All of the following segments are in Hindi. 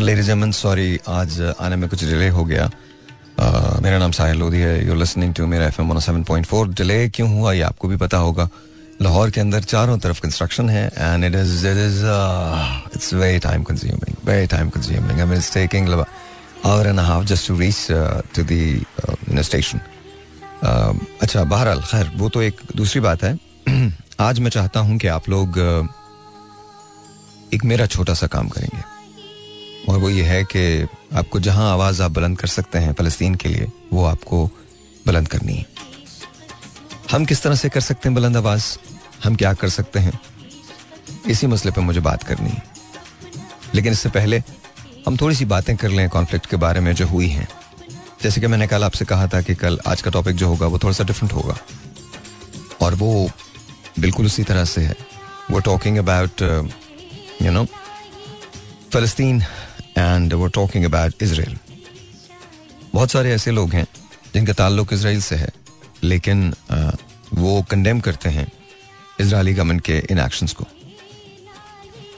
लेडीज़ एंड सॉरी आज आने में कुछ डिले हो गया। मेरा नाम साहिल लोधी है। You listening to Mera FM 107.4 delay क्यों हुआ, ये आपको भी पता होगा। लाहौर के अंदर चारों तरफ़ कंस्ट्रक्शन है and it is it is it's very time consuming very time consuming I mean taking hour and half just to reach to station अच्छा बहरहाल, खैर, वो तो एक दूसरी बात है। आज मैं चाहता हूँ कि आप लोग एक मेरा छोटा सा काम करेंगे। और वो ये है कि आपको जहाँ आवाज़ आप बुलंद कर सकते हैं फलस्तीन के लिए, वो आपको बुलंद करनी है। हम किस तरह से कर सकते हैं बुलंद आवाज़? हम क्या कर सकते हैं? इसी मसले पे मुझे बात करनी है। लेकिन इससे पहले हम थोड़ी सी बातें कर लें कॉन्फ्लिक्ट के बारे में जो हुई हैं। जैसे कि मैंने कल आपसे कहा था कि कल आज का टॉपिक जो होगा वो थोड़ा सा डिफरेंट होगा। और वो बिल्कुल उसी तरह से है। वो टॉकिंग अबाउट यू नो फलस्तीन एंड वो टॉकिंग अबाउट इसराइल बहुत सारे ऐसे लोग हैं जिनका ताल्लुक इसराइल से है, लेकिन वो कंडेम करते हैं इसराइली गवर्नमेंट के इन एक्शंस को।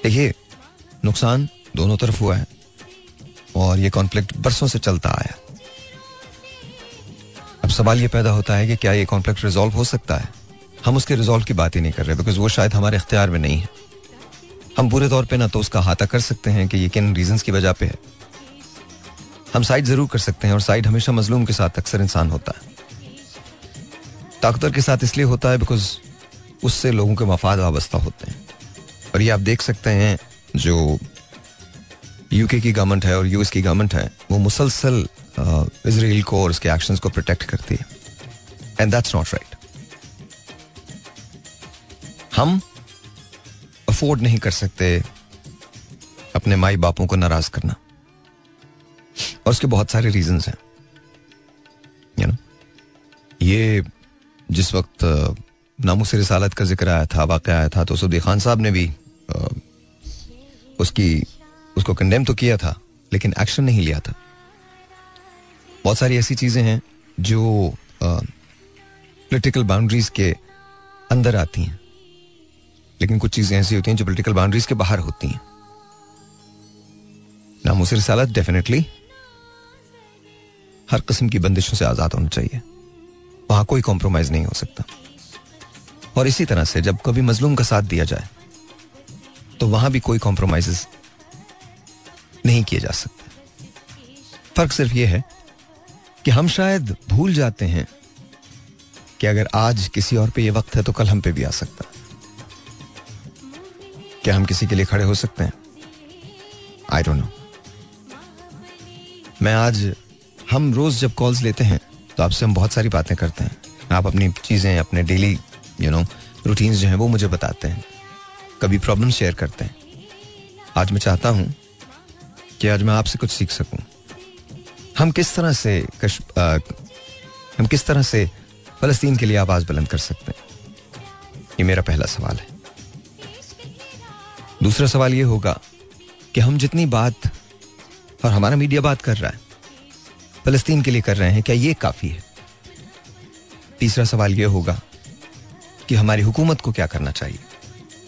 देखिए, नुकसान दोनों तरफ़ हुआ है और ये कॉन्फ्लिक्ट बरसों से चलता आया अब सवाल ये पैदा होता है कि क्या ये कॉन्फ्लिक्ट रिजॉल्व हो सकता है? हम उसके रिजॉल्व की बात ही नहीं कर रहे बिकॉज़ वो शायद हमारे इख्तियार में नहीं है। हम पूरे तौर पे ना तो उसका हाथा कर सकते हैं कि ये किन रीजंस की वजह पे है। हम साइड ज़रूर कर सकते हैं और साइड हमेशा मजलूम के साथ अक्सर इंसान होता है। ताकतवर के साथ इसलिए होता है बिकॉज़ उससे लोगों के मफाद वाबस्ता होते हैं। और ये आप देख सकते हैं जो यूके की गवर्नमेंट है और यूएस की गवर्नमेंट है, वो मुसलसल इसराइल को और उसके एक्शंस को प्रोटेक्ट करती है। एंड दैट्स नॉट राइट हम अफोर्ड नहीं कर सकते अपने माई बापों को नाराज़ करना। और उसके बहुत सारे रीजन हैं। यू नो ये जिस वक्त नामूस रिसालत का ज़िक्र आया था, वाक़ आया था तो सऊदी खान साहब ने भी उसकी, उसको कंडेम तो किया था, लेकिन एक्शन नहीं लिया था। बहुत सारी ऐसी चीज़ें हैं जो पॉलिटिकल बाउंड्रीज के अंदर आती हैं। लेकिन कुछ चीज़ें ऐसी होती हैं जो पोलिटिकल बाउंड्रीज के बाहर होती हैं। नामूस रिसालत डेफिनेटली हर किस्म की बंदिशों से आज़ाद होना चाहिए। वहाँ कोई कॉम्प्रोमाइज नहीं हो सकता। और इसी तरह से जब कभी मजलूम का साथ दिया जाए तो वहाँ भी कोई कॉम्प्रोमाइज नहीं किए जा सकते। फ़र्क सिर्फ़ यह है कि हम शायद भूल जाते हैं कि अगर आज किसी और पे ये वक्त है तो कल हम पे भी आ सकता। क्या हम किसी के लिए खड़े हो सकते हैं? आई डोंट नो मैं आज हम रोज जब कॉल्स लेते हैं तो आपसे हम बहुत सारी बातें करते हैं। आप अपनी चीज़ें अपने डेली यू नो रूटीन्स जो हैं वो मुझे बताते हैं। कभी प्रॉब्लम शेयर करते हैं। आज मैं चाहता हूँ कि आज मैं आपसे कुछ सीख सकूँ। हम किस तरह से कश, आ, हम किस तरह से फलस्तीन के लिए आवाज़ बुलंद कर सकते हैं? ये मेरा पहला सवाल है। दूसरा सवाल यह होगा कि हम जितनी बात और हमारा मीडिया बात कर रहा है, फलस्तीन के लिए कर रहे हैं, क्या ये काफ़ी है? तीसरा सवाल यह होगा कि हमारी हुकूमत को क्या करना चाहिए?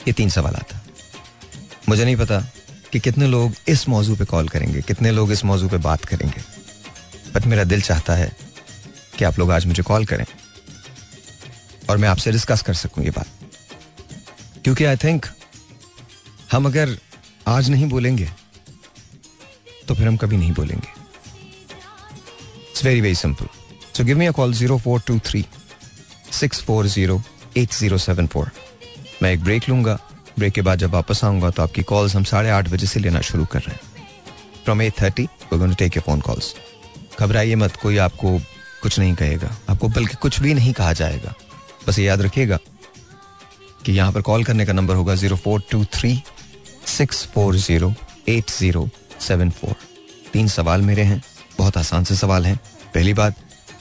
ये तीन सवाल आता मुझे नहीं पता कि कितने लोग इस मौजू पे कॉल करेंगे, कितने लोग इस मौजू पे बात करेंगे। बट मेरा दिल चाहता है कि आप लोग आज मुझे कॉल करें और मैं आपसे डिस्कस कर सकूँ ये बात। क्योंकि आई थिंक हम अगर आज नहीं बोलेंगे तो फिर हम कभी नहीं बोलेंगे। It's very very simple so give me a call zero four two three six four zero eight zero seven four मैं एक ब्रेक लूँगा। ब्रेक के बाद जब वापस आऊँगा तो आपकी कॉल्स हम साढ़े आठ बजे से लेना शुरू कर रहे हैं। From eight thirty take a phone calls घबराइए मत, कोई आपको कुछ नहीं कहेगा। आपको बल्कि कुछ भी नहीं कहा जाएगा। बस याद रखिएगा कि यहाँ पर कॉल करने का नंबर होगा zero four two three six four zero eight zero seven four. तीन सवाल मेरे हैं, बहुत आसान से सवाल हैं। पहली बात,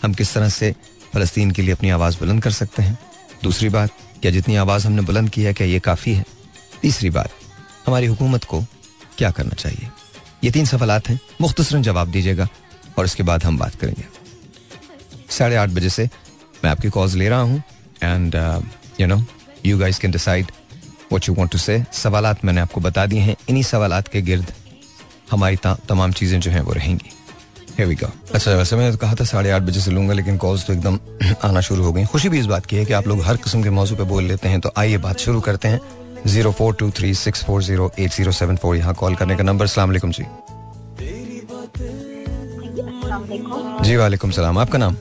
हम किस तरह से फलस्तीन के लिए अपनी आवाज़ बुलंद कर सकते हैं? दूसरी बात, क्या जितनी आवाज़ हमने बुलंद की है, क्या ये काफ़ी है? तीसरी बात, हमारी हुकूमत को क्या करना चाहिए? ये तीन सवाल हैं, मुख्तसरन जवाब दीजिएगा, और इसके बाद हम बात करेंगे। साढ़े आठ बजे से मैं आपकी कॉल्स ले रहा हूँ and you know you guys can decide what you want to say सवालात मैंने आपको बता दिए हैं। इन्हीं सवालात के गिर्द हमारी तमाम चीज़ें जो हैं वो रहेंगी। अच्छा वैसे मैंने तो कहा था साढ़े आठ बजे से लूँगा लेकिन कॉल्स तो एकदम आना शुरू हो गई। खुशी भी इस बात की है कि आप लोग हर किस्म के मौजू पे बोल लेते हैं। तो आइए बात शुरू करते हैं। Zero four two three six four zero eight zero seven four. यहाँ कॉल करने का नंबर। सलाम जी। जी वालेकुम सलाम। आपका नाम?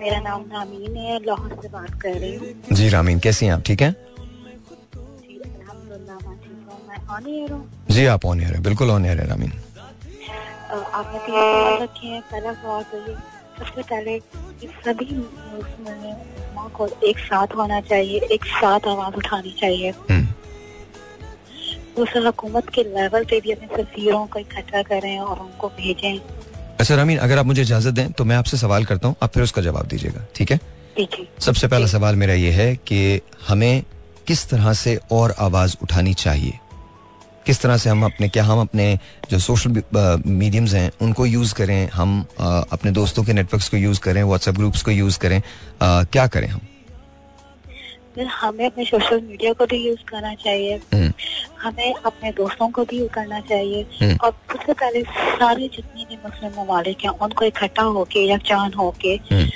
मेरा नाम रामीन है लाहौर से बात कर रही हूँ। जी रामीन कैसी हैं आप? ठीक हैं? जी आप ऑन एयर है बिल्कुल ऑन एयर है रामीन आपने तीन रखे हैं पहला सवाल तो ये सबसे पहले सभी को एक साथ होना चाहिए एक साथ आवाज़ उठानी चाहिए। हम्म। दूसरा हुकूमत के लेवल पे भी अपने को इकट्ठा करें और उनको भेजें। अच्छा रमीन अगर आप मुझे इजाज़त दें तो मैं आपसे सवाल करता हूँ आप फिर उसका जवाब दीजिएगा ठीक है? सबसे पहला सवाल मेरा ये है कि हमें किस तरह से और आवाज़ उठानी चाहिए? किस तरह से हम अपने क्या हम अपने जो सोशल मीडियम्स हैं उनको यूज़ करें हम आ, अपने दोस्तों के नेटवर्क्स को यूज़ करें व्हाट्सएप ग्रुप्स को यूज़ करें आ, क्या करें हम हमें अपने सोशल मीडिया को भी यूज़ करना चाहिए हम्म। हमें अपने दोस्तों को भी यूज़ करना चाहिए हम्म। और सबसे पहले सारे जितने भी मुस्लिम ममालिक हैं उनको इकट्ठा होके यकजान होके हम्म।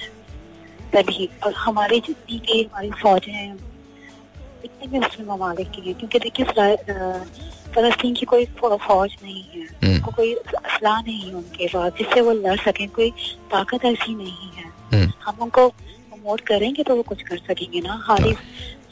तभी और हमारी जितनी भी हमारी फौजें हैं इतने भी मुस्लिम ममालिक की हैं क्योंकि देखिए फलस्तीन की कोई फौज नहीं है। उनको कोई असला नहीं है उनके पास जिससे वो लड़ सके कोई ताकत ऐसी नहीं है। हम उनको प्रमोट करेंगे तो वो कुछ कर सकेंगे ना। हारी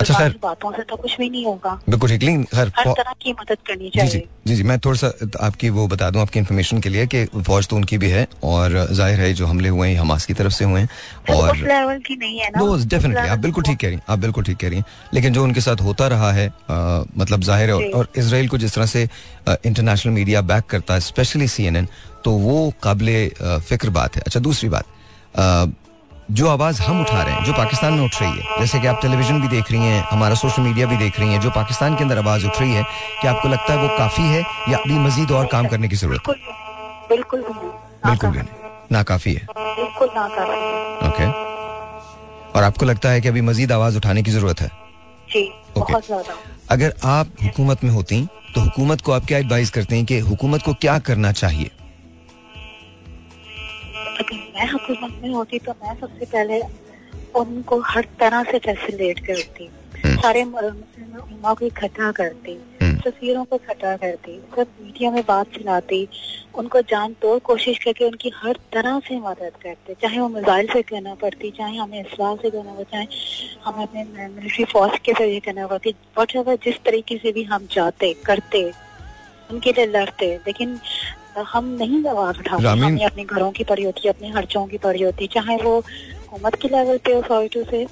अच्छा सर। बातों से तो कुछ भी नहीं होगा। बिल्कुल ठीक लेकिन सर हर तरह की मदद करनी चाहिए जी जी जी मैं थोड़ा सा आपकी वो बता दूँ आपकी इन्फॉर्मेशन के लिए कि फौज तो उनकी भी है और ज़ाहिर है जो हमले हुए हैं हमास की तरफ़ से हुए हैं और लेवल की नहीं है ना। डेफिनेटली आप बिल्कुल ठीक कह रही हैं आप बिल्कुल ठीक कह रही हैं। लेकिन जो उनके साथ होता रहा है मतलब ज़ाहिर है और इसराइल को जिस तरह से इंटरनेशनल मीडिया बैक करता है स्पेशली सीएनएन तो वो काबिल फ़िक्र बात है। अच्छा दूसरी बात जो आवाज़ हम उठा रहे हैं जो पाकिस्तान में उठ रही है। जैसे कि आप टेलीविज़न भी देख रही हैं हमारा सोशल मीडिया भी देख रही हैं जो पाकिस्तान के अंदर आवाज़ उठ रही है क्या आपको लगता है वो काफ़ी है या अभी मजीद और काम करने की ज़रूरत है? बिल्कुल बिल्कुल भी ना काफ़ी है। बिल्कुल ना ओके। और आपको लगता है कि अभी मजीद आवाज़ उठाने की ज़रूरत है? जी बहुत ज़्यादा। अगर आप हुकूमत में होती तो हुकूमत को आप क्या एडवाइस करते हैं कि हुकूमत को क्या करना चाहिए? अगर मैं हुकूमत में होती तो मैं सबसे पहले उनको हर तरह से फैसिलेट करती हम्म। सारे मुस्लिम को इकट्ठा करती हम्म। तस्वीरों को इकट्ठा करती सब मीडिया में बात फैलाती उनको जान तोड़ कोशिश करके उनकी हर तरह से मदद करते चाहे वो मोबाइल से करना पड़ती चाहे हमें इसलाह से करना पड़ता चाहे हमें अपने मिलिट्री फोर्स के ज़रिए करना पड़ती वट जिस तरीके से भी हम जाते करते उनके लिए लड़ते लेकिन हम नहीं आवाज़ उठाते। हमें अपने घरों की पड़ी होती है अपने खर्चों की पड़ी होती है चाहे वो हुकूमत के लेवल पे अथॉरिटी से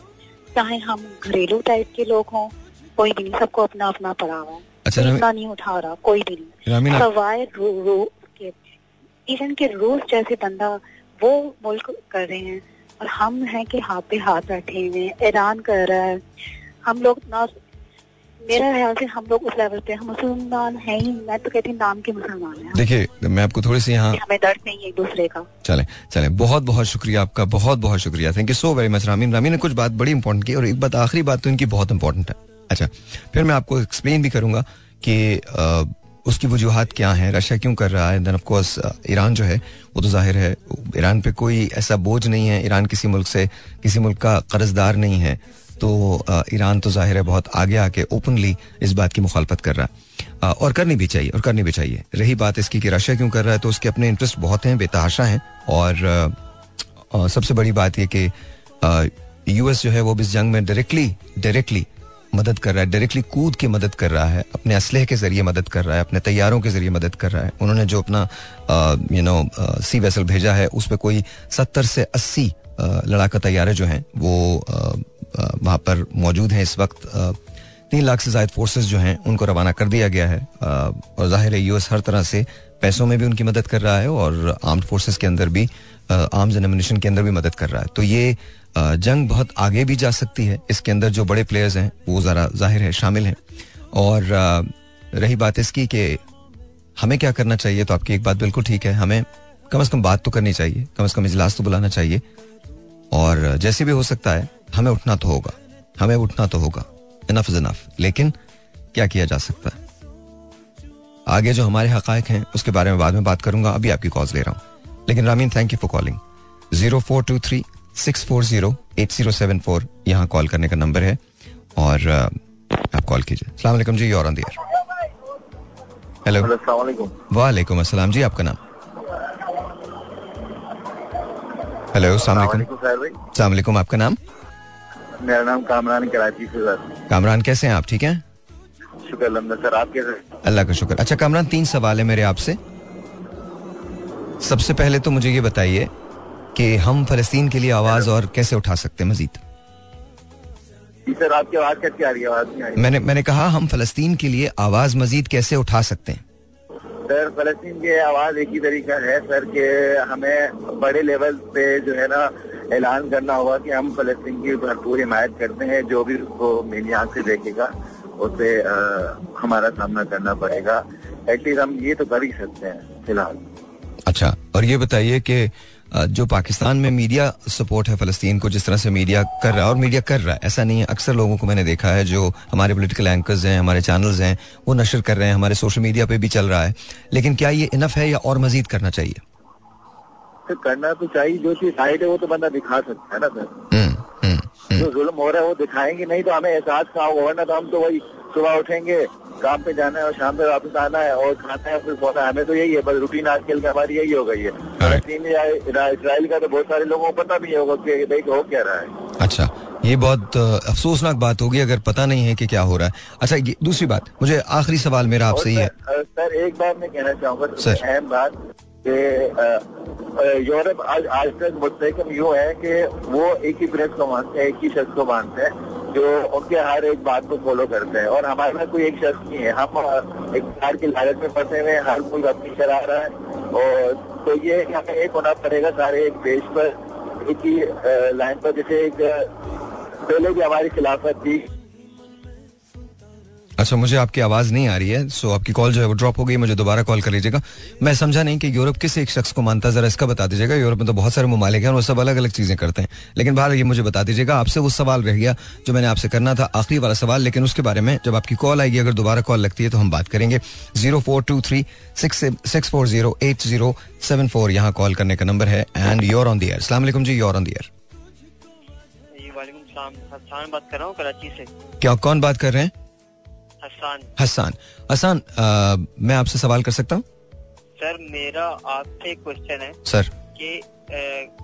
चाहे हम घरेलू टाइप के लोग हों कोई भी नहीं सबको अपना अपना पड़ा हुआ अच्छा इतना नहीं उठा रहा कोई भी नहीं। सवाए के इवन के रूस जैसे बंदा वो मुल्क कर रहे हैं और हम हैं कि हाथ पे हाथ बैठे हुए ईरान कर रहा है। हम लोग ना मेरा ख्याल से हम लोग उस लेवल पे हम मुसलमान हैं ही मैं तो कहती हूँ नाम के मुसलमान हैं। देखिए मैं आपको थोड़ी सी यहाँ हमें दर्द नहीं है एक दूसरे का। चले चले। बहुत बहुत शुक्रिया आपका। बहुत बहुत शुक्रिया। Thank you so very much Rameen Rameen ने कुछ बात बड़ी इंपॉर्टेंट की और एक बात आखिरी बात तो इनकी बहुत इंपॉर्टेंट है। अच्छा फिर मैं आपको एक्सप्लेन भी करूँगा कि उसकी वजूहत क्या है। रशिया क्यों कर रहा है? देन ऑफ़ कोर्स ईरान जो है वो तो ज़ाहिर है ईरान पे कोई ऐसा बोझ नहीं है। ईरान किसी मुल्क से किसी मुल्क का कर्जदार नहीं है। तो ईरान तो ज़ाहिर है बहुत आगे आके ओपनली इस बात की मुखालफत कर रहा है। और करनी भी चाहिए, और करनी भी चाहिए। रही बात इसकी कि रशिया क्यों कर रहा है तो उसके अपने इंटरेस्ट बहुत हैं, बेतहाशा हैं। और सबसे बड़ी बात यह कि यूएस जो है वो इस जंग में डायरेक्टली डायरेक्टली मदद कर रहा है। डायरेक्टली कूद के मदद कर रहा है, अपने असलह के ज़रिए मदद कर रहा है, अपने तैयारों के ज़रिए मदद कर रहा है। उन्होंने जो अपना यू नो सी वेसल भेजा है, उस पर कोई सत्तर से अस्सी लड़ाका तैयारे जो हैं, वो वहाँ पर मौजूद हैं इस वक्त। तीन लाख से ज़्यादा फोर्सेस जो हैं, उनको रवाना कर दिया गया है। और ज़ाहिर है यूएस हर तरह से पैसों में भी उनकी मदद कर रहा है और आर्म्ड फोर्सेस के अंदर भी आर्म्स एंड एमिनेशन के अंदर भी मदद कर रहा है। तो ये जंग बहुत आगे भी जा सकती है। इसके अंदर जो बड़े प्लेयर्स हैं, वो ज़रा ज़ाहिर है शामिल हैं। और रही बात इसकी कि हमें क्या करना चाहिए तो आपकी एक बात बिल्कुल ठीक है। हमें कम से कम बात तो करनी चाहिए, कम से कम इजलास तो बुलाना चाहिए। और जैसे भी हो सकता है हमें उठना तो होगा। हमें उठना तो होगा। इनफ इज़ इनफ लेकिन क्या किया जा सकता है? आगे जो हमारे हक हैं उसके बारे में बाद में बात करूँगा। अभी आपकी कॉल ले रहा हूँ। लेकिन Rameen thank you for calling zero four two three six four zero eight zero seven four यहाँ कॉल करने का नंबर है। और आप कॉल कीजिए। सलाम जी और हेलो वालेकुम अस्सलाम जी आपका नाम? हेलो सलाम आपका नाम? मेरा नाम कामरान कराची से सर कामरान कैसे हैं आप? ठीक हैं? शुक्र सर आप कैसे अल्लाह का शुक्र। अच्छा कामरान तीन सवाल है मेरे आपसे। सबसे पहले तो मुझे ये बताइए कि हम फलस्तीन के लिए आवाज़ और कैसे उठा सकते हैं मजीद? सर आपकी आवाज़ कैसे आ रही है? आवाज़ मैंने मैंने कहा हम फलस्तीन के लिए आवाज़ मजीद कैसे उठा सकते हैं? सर फलस्तीन की आवाज़ एक ही तरीका है सर के हमें बड़े लेवल पे जो है ना ऐलान करना होगा कि हम फलस्तीन की भरपूर हिमायत करते हैं, जो भी उसको मेरी आँख से देखेगा, उसे हमारा सामना करना पड़ेगा। एटलीस्ट हम ये तो कर ही सकते हैं, फ़िलहाल। अच्छा और ये बताइए कि जो पाकिस्तान में मीडिया सपोर्ट है फलस्तीन को जिस तरह से मीडिया कर रहा है और मीडिया कर रहा है ऐसा नहीं है। अक्सर लोगों को मैंने देखा है जो हमारे पोलिटिकल एंकर्स हैं हमारे चैनल्स हैं वो नशर कर रहे हैं हमारे सोशल मीडिया पे भी चल रहा है। लेकिन क्या ये इनफ है या और मजीद करना चाहिए? तो करना तो चाहिए जो चीज़ साइड है वो तो बंदा दिखा सकता है ना सर। हम्म, हम्म, हम्म। जो जुल्म हो रहा है वो दिखाएँगे नहीं तो हमें एहसास कहा होगा वरना तो हम तो वही सुबह उठेंगे काम पे जाना है और शाम पे वापस आना है और खाना है फिर सोना है हमें तो यही है बस रूटीन आजकल का हमारी यही हो गई है। इसराइल का तो बहुत सारे लोगों को पता भी होगा कि भाई हो क्या रहा है। अच्छा ये बहुत अफसोसनाक बात होगी अगर पता नहीं है कि क्या हो रहा है। अच्छा दूसरी बात मुझे आखिरी सवाल मेरा आपसे ही। है सर एक बात मैं कहना चाहूँगा अहम बात कि यूरोप आज आज तक मुस्तकम यूँ है कि वो एक ही प्रेस को मानते हैं, एक ही शख्स को मानते हैं, जो उनके हर एक बात को फॉलो करते हैं। और हमारे में कोई एक शख्स नहीं है। हम एक कार की लागत में फंसे हुए हर कोई अपनी चला रहा है। और तो ये हमें एक होना पड़ेगा सारे एक पेज पर, एक ही लाइन पर। जैसे एक पहले भी हमारी खिलाफत थी अच्छा मुझे आपकी आवाज़ नहीं आ रही है सो आपकी कॉल जो है वो ड्रॉप हो गई मुझे दोबारा कॉल कर लीजिएगा। मैं समझा नहीं कि यूरोप किस एक शख्स को मानता है जरा इसका बता दीजिएगा। यूरोप में तो बहुत सारे ममालिक हैं और वो सब अलग अलग चीज़ें करते हैं। लेकिन बाहर ये मुझे बता दीजिएगा आपसे वो सवाल रह गया जो मैंने आपसे करना था आखिरी वाला सवाल लेकिन उसके बारे में जब आपकी कॉल आएगी अगर दोबारा कॉल लगती है तो हम बात करेंगे। Zero four two three six six four zero eight zero seven four यहाँ कॉल करने का नंबर है एंड योर ऑन दियर सलाम जी योर ऑन दियर बात कर रहा हूँ कराची से। क्या कौन बात कर रहे हैं? हसान हसान हसान मैं आपसे सवाल कर सकता हूँ? सर मेरा आपसे एक क्वेश्चन है सर कि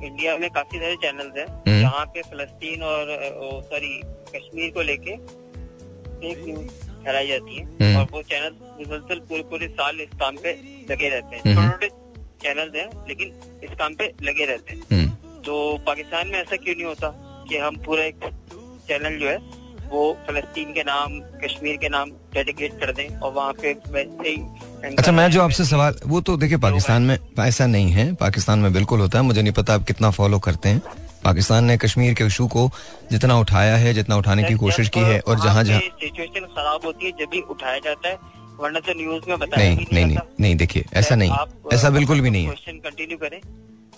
इंडिया में काफ़ी सारे चैनल्स हैं हम्म। जहाँ पे फलस्तीन और सॉरी कश्मीर को लेके फेक न्यूज़ फैलाई जाती है हम्म। और वो चैनल मुसलसल पूरे पूरे साल इस काम पे लगे रहते हैं। हम्म। छोटे छोटे चैनल हैं लेकिन इस काम पे लगे रहते हैं। तो पाकिस्तान में ऐसा क्यों नहीं होता कि हम पूरा एक चैनल जो है वो फलस्तीन के नाम कश्मीर के नाम डेडिकेट कर दें और वहाँ पे वैसे ही अच्छा मैं जो आपसे सवाल वो तो देखिए पाकिस्तान में ऐसा नहीं है। पाकिस्तान में बिल्कुल होता है। मुझे नहीं पता आप कितना फॉलो करते हैं। पाकिस्तान ने कश्मीर के इशू को जितना उठाया है जितना उठाने की कोशिश की है और जहाँ जहाँ सिचुएशन खराब होती है जब भी उठाया जाता है वरना तो न्यूज़ में बताया नहीं नहीं नहीं नहीं देखिए ऐसा नहीं। ऐसा बिल्कुल भी नहीं है। कंटिन्यू करें।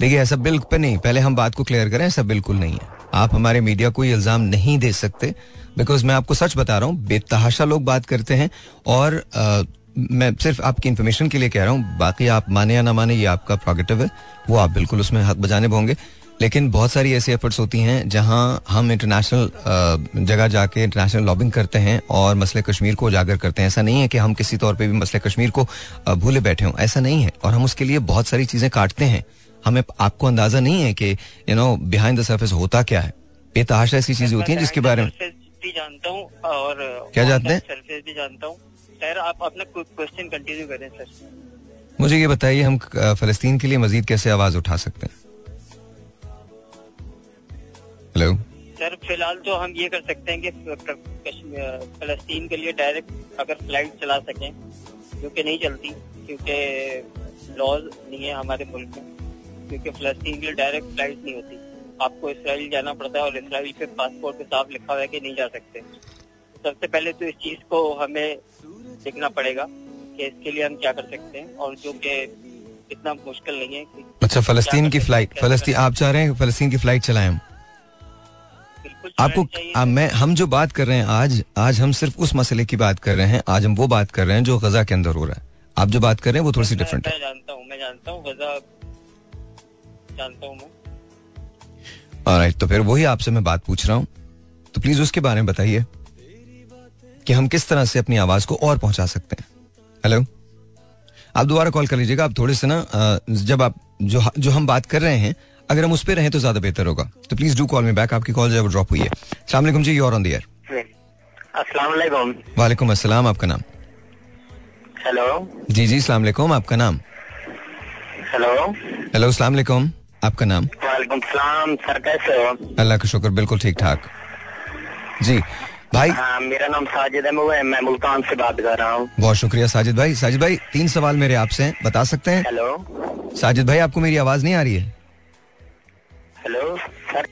देखिए ऐसा बिल्कुल नहीं। पहले हम बात को क्लियर करें ऐसा बिल्कुल नहीं है। आप हमारे मीडिया को इल्ज़ाम नहीं दे सकते। बिकॉज़ मैं आपको सच बता रहा हूँ बेतहाशा लोग बात करते हैं और आ, मैं सिर्फ़ आपकी इन्फॉर्मेशन के लिए कह रहा हूँ बाकी आप माने या ना माने ये आपका प्रोगेटिव है। वो आप बिल्कुल उसमें हक बजाने होंगे। लेकिन बहुत सारी ऐसी एफर्ट्स होती हैं जहाँ हम इंटरनेशनल जगह जाके इंटरनेशनल लॉबिंग करते हैं और मसले कश्मीर को उजागर करते हैं। ऐसा नहीं है कि हम किसी तौर पे भी मसले कश्मीर को भूले बैठे हों। ऐसा नहीं है। और हम उसके लिए बहुत सारी चीज़ें काटते हैं। हमें आपको अंदाज़ा नहीं है कि you know behind the surface होता क्या है। बेतहाशा ऐसी चीज़ें होती हैं जिसके बारे में भी जानता हूँ और क्या जानते हैं? सरफेस भी जानता हूँ। सर आप अपना क्वेश्चन कंटिन्यू करें सर। मुझे ये बताइए हम फलस्तीन के लिए मजीद कैसे आवाज़ उठा सकते हैं? हेलो सर फ़िलहाल तो हम ये कर सकते हैं कि फलस्तीन के लिए डायरेक्ट अगर फ़्लाइट चला सकें जो कि नहीं चलती क्योंकि लॉज नहीं है हमारे मुल्क में क्योंकि फलस्तीन के लिए डायरेक्ट फ़्लाइट नहीं होती। आपको इसराइल जाना पड़ता है और इसराइल के पासपोर्ट के साथ लिखा हुआ है कि नहीं जा सकते। सबसे पहले तो इस चीज़ को हमें देखना पड़ेगा कि इसके लिए हम क्या कर सकते हैं और जो कि इतना मुश्किल नहीं है अच्छा फलस्तीन की फ़्लाइट फलस्तीन आप चाह रहे हैं? फलस्तीन की फ़्लाइट चलाएँ हम? आपको आ, मैं हम जो बात कर रहे हैं आज आज हम सिर्फ़ उस मसले की बात कर रहे हैं। आज हम वो बात कर रहे हैं जो गजा के अंदर हो रहा है। आप जो बात कर रहे हैं वो थोड़ी सी डिफरेंट है। जानता हूँ मैं जानता हूँ गजा जानता हूँ मैं। राइट तो फिर वही आपसे मैं बात पूछ रहा हूँ। तो प्लीज़ उसके बारे में बताइए कि हम किस तरह से अपनी आवाज़ को और पहुँचा सकते हैं। हेलो आप दोबारा कॉल कर लीजिएगा आप थोड़े से ना जब आप जो जो हम बात कर रहे हैं अगर हम उस पर रहें तो ज़्यादा बेहतर होगा। तो please do call me back आपकी कॉल जब ड्रॉप हुई है। सलाम जी यूर ऑन द वालेकुम अस्सलाम आपका नाम? हेलो जी जी सलाम आपका नाम? हेलो हेलो सलाम आपका नाम? वालेकुम सलाम सर कैसे हो? अल्लाह का शुक्र बिल्कुल ठीक ठाक। जी भाई। हाँ, मेरा नाम साजिद है मैं मुल्तान से बात कर रहा हूँ। बहुत शुक्रिया साजिद भाई। साजिद भाई तीन सवाल मेरे आपसे हैं बता सकते हैं? हेलो। साजिद भाई आपको मेरी आवाज़ नहीं आ रही है? Hello sir.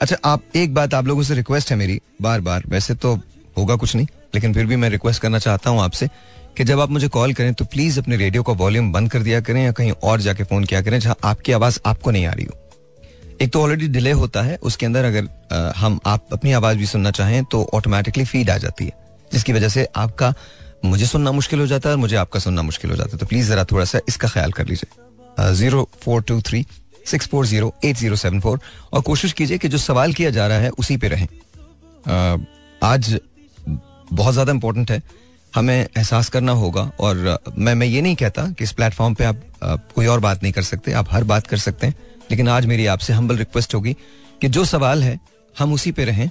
अच्छा आप एक बात आप लोगों से रिक्वेस्ट है मेरी बार बार वैसे तो होगा कुछ नहीं लेकिन फिर भी मैं रिक्वेस्ट करना चाहता हूँ आपसे। कि जब आप मुझे कॉल करें तो प्लीज़ अपने रेडियो का वॉल्यूम बंद कर दिया करें या कहीं और जाके फ़ोन किया करें जहाँ आपकी आवाज़ आपको नहीं आ रही हो। एक तो ऑलरेडी डिले होता है उसके अंदर अगर आ, हम आप अपनी आवाज़ भी सुनना चाहें तो ऑटोमेटिकली फ़ीड आ जाती है जिसकी वजह से आपका मुझे सुनना मुश्किल हो जाता है और मुझे आपका सुनना मुश्किल हो जाता है। तो प्लीज़ जरा थोड़ा सा इसका ख्याल कर लीजिए। Zero four two three six four zero eight zero seven four और कोशिश कीजिए कि जो सवाल किया जा रहा है उसी पे रहें। आज बहुत ज़्यादा इंपॉर्टेंट है। हमें एहसास करना होगा और मैं मैं ये नहीं कहता कि इस प्लेटफॉर्म पे आप, कोई और बात नहीं कर सकते आप हर बात कर सकते हैं लेकिन आज मेरी आपसे हम्बल रिक्वेस्ट होगी कि जो सवाल है हम उसी पे रहें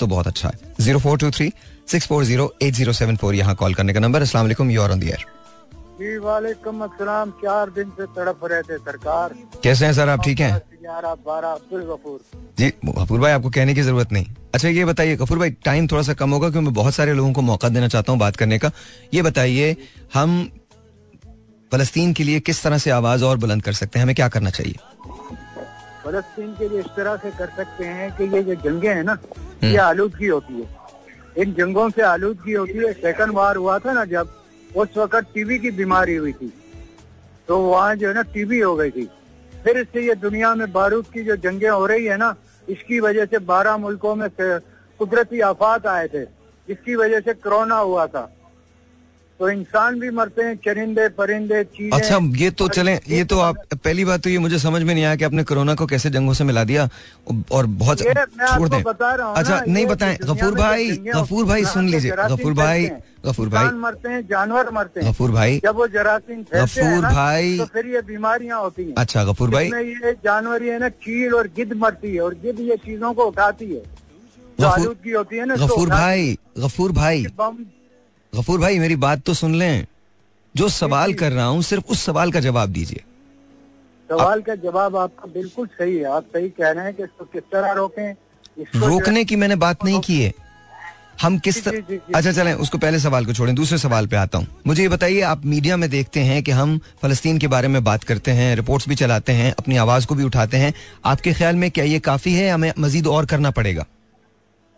तो बहुत अच्छा है। Zero four two three six four zero eight zero seven four यहाँ कॉल करने का नंबर। असला यूर ऑन दियर जी वालेकुम अस्सलाम। चार दिन से तड़प रहे थे सरकार। कैसे हैं सर आप ठीक हैं? ग्यारह बारह अब्दुल गफूर। जी गफूर भाई आपको कहने की ज़रूरत नहीं। अच्छा ये बताइए गफूर भाई टाइम थोड़ा सा कम होगा क्योंकि मैं बहुत सारे लोगों को मौका देना चाहता हूँ बात करने का। ये बताइए हम फलस्तीन के लिए किस तरह से आवाज़ और बुलंद कर सकते हैं? हमें क्या करना चाहिए? फलस्तीन के लिए इस तरह से कर सकते हैं कि ये जो जंगे हैं ना ये हम्म। आलूदगी होती है। इन जंगों से आलूदगी होती है। सेकंड वार हुआ था ना जब उस वक्त टीबी की बीमारी हुई थी। तो वहाँ जो है ना टीबी हो गई थी। फिर इससे ये दुनिया में बारूद की जो जंगे हो रही है ना, इसकी वजह से बारह मुल्कों में कुदरती आफात आए थे। जिसकी वजह से कोरोना हुआ था। तो इंसान भी मरते हैं चरिंदे परिंदे चीज़ें। अच्छा ये तो चले ये तो आप पहली बात तो ये मुझे समझ में नहीं आया कि आपने कोरोना को कैसे जंगों से मिला दिया और बहुत छोड़ दें। बता रहा हूँ अच्छा नहीं बताएँ गफूर भाई गफूर भाई सुन लीजिए गफूर भाई गफूर भाई। मरते हैं जानवर मरते हैं। गफूर भाई। जब वो जरासीम गफूर भाई। तो फिर ये बीमारियाँ होती हैं। अच्छा गफूर भाई। ये जानवर ये ना चील और गिद्ध मरती है और गिद्ध ये चीज़ों को उठाती है। आलूदगी होती है ना गफूर भाई गफूर भाई। गफूर भाई मेरी बात तो सुन लें। जो सवाल कर रहा हूँ सिर्फ़ उस सवाल का जवाब दीजिए। सवाल का जवाब आपका बिल्कुल सही है। आप सही कह रहे हैं कि इसको किस तरह रोकें? रोकने की मैंने बात नहीं की है। हम किस तरह अच्छा चलें उसको पहले सवाल को छोड़ें दूसरे सवाल पे आता हूँ। मुझे ये बताइए आप मीडिया में देखते हैं कि हम फलस्तीन के बारे में बात करते हैं रिपोर्ट्स भी चलाते हैं अपनी आवाज़ को भी उठाते हैं। आपके ख्याल में क्या ये काफ़ी है हमें मजीद और करना पड़ेगा?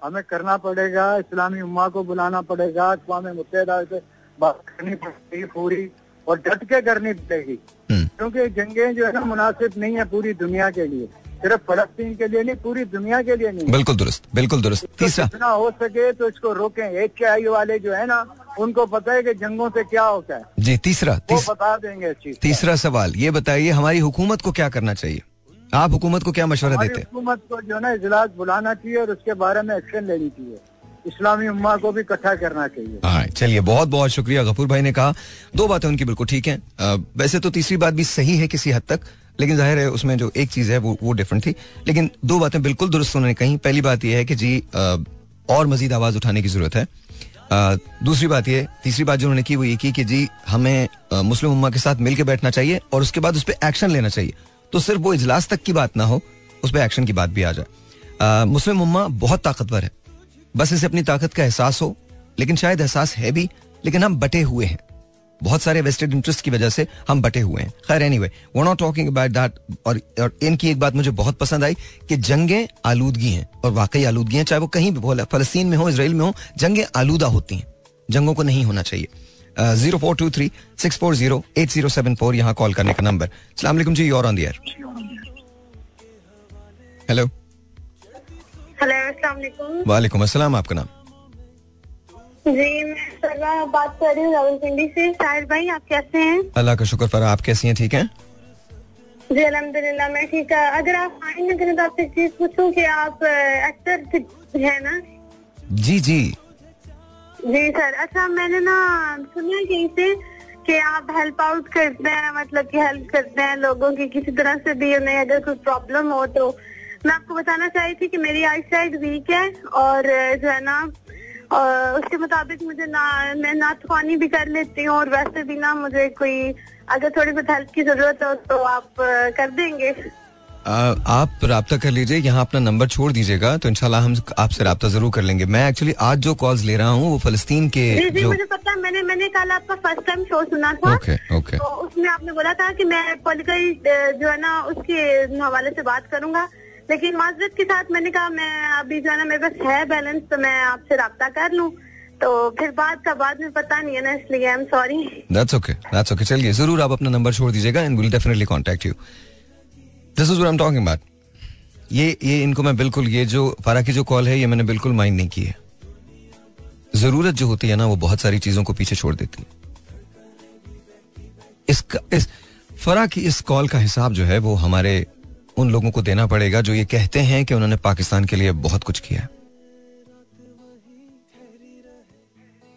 हमें करना पड़ेगा इस्लामी उम्मा को बुलाना पड़ेगा अकवा मुतहदा से बात करनी पड़ेगी पूरी और डट के करनी पड़ेगी। हम्म। क्योंकि जंगे जो है ना मुनासिब नहीं है पूरी दुनिया के लिए। सिर्फ़ फलस्तीन के लिए नहीं पूरी दुनिया के लिए नहीं। बिल्कुल दुरुस्त बिल्कुल दुरुस्त। तीसरा। जितना हो सके तो इसको रोकें। एक के आई वाले जो है ना उनको पता है कि जंगों से क्या होता है। जी तीसरा वो बता देंगे तीसरा सवाल ये बताइए हमारी हुकूमत को क्या करना चाहिए? आप हुकूमत को क्या मशवरा देते हैं? हुकूमत को जो ना इजलास बुलाना चाहिए और उसके बारे में एक्शन लेनी चाहिए। इस्लामी उम्मा को भी इकट्ठा करना चाहिए। हाँ चलिए बहुत बहुत शुक्रिया गफूर भाई ने कहा। दो बातें उनकी बिल्कुल ठीक हैं। वैसे तो तीसरी बात भी सही है किसी हद तक लेकिन ज़ाहिर है उसमें जो एक चीज़ है वो वो डिफरेंट थी। लेकिन दो बातें बिल्कुल दुरुस्त उन्होंने कही। पहली बात यह है कि जी और मजीद आवाज़ उठाने की ज़रूरत है। आ, दूसरी बात ये तीसरी बात जो उन्होंने की वो ये की कि जी हमें मुस्लिम उम्मा के साथ मिलकर बैठना चाहिए और उसके बाद उस पर एक्शन लेना चाहिए। तो सिर्फ़ वो इजलास तक की बात ना हो उस पर एक्शन की बात भी आ जाए। मुस्लिम उम्मा बहुत ताकतवर है। बस इसे अपनी ताकत का एहसास हो लेकिन शायद एहसास है भी लेकिन हम बटे हुए हैं। बहुत सारे वेस्टेड इंटरेस्ट की वजह से हम बटे हुए हैं। खैर एनी वे वो नॉट टॉकिंग अबाउट दैट और, और इनकी एक बात मुझे बहुत पसंद आई कि जंगें आलूदगी हैं और वाकई आलूदगी हैं चाहे वो कहीं भी फलस्तीन में हो इसराइल में हो जंगें आलूदा होती हैं। जंगों को नहीं होना चाहिए। Zero four two three six four zero eight zero seven four यहाँ कॉल करने का नंबर सलाम जी you're on the air hello hello वालेकुम अस्सलाम आपका नाम? जी मैं फरा बात कर रही हूँ रावलपिंडी से। साहिर भाई आप कैसे हैं? अल्लाह का शुक्र फरा आप कैसी हैं ठीक हैं? जी अलहमदिल्ला मैं ठीक है। अगर आप आएँगे तो आपसे चीज़ पूछूँ कि आप एक्टर है ना जी जी। जी सर। अच्छा मैंने ना सुना कहीं से कि आप हेल्प आउट करते हैं मतलब कि हेल्प करते हैं लोगों की, किसी तरह से भी उन्हें अगर कोई प्रॉब्लम हो तो। मैं आपको बताना चाह रही थी कि मेरी आई साइड वीक है और जो है ना और उसके मुताबिक मुझे ना, मैं नाचवानी भी कर लेती हूँ और वैसे भी ना मुझे कोई अगर थोड़ी बहुत हेल्प की ज़रूरत हो तो आप कर देंगे। आप रब्ता कर लीजिए यहाँ अपना नंबर छोड़ दीजिएगा तो इनशाला हम आपसे रब्ता ज़रूर कर लेंगे। मैं एक्चुअली आज जो कॉल्स ले रहा हूँ वो फलस्तीन के जी जी जो मुझे पता है मैंने मैंने कल आपका फ़र्स्ट टाइम शो सुना था। ओके ओके तो उसमें आपने बोला था कि मैं पॉलिटिकल जो है ना उसके हवाले से बात करूँगा। लेकिन माजरत के साथ मैंने कहा मैं अभी जो है ना मेरे पास है बैलेंस तो मैं आपसे रब्ता कर लूँ। तो फिर बाद का बाद में पता नहीं है ना इसलिए I am sorry that's okay that's okay चलिए ज़रूर आप अपना नंबर छोड़ दीजिएगा and will definitely contact you this is I talking about ये ये इनको मैं बिल्कुल, ये जो, फारा की जो कॉल है, ये मैंने बिल्कुल माइंड नहीं की है। ज़रूरत जो होती है ना, वो बहुत सारी चीज़ों को पीछे छोड़ देती है। इसका इस, फरा की इस कॉल का हिसाब जो है, वो हमारे उन लोगों को देना पड़ेगा जो ये कहते हैं कि उन्होंने पाकिस्तान के लिए बहुत कुछ किया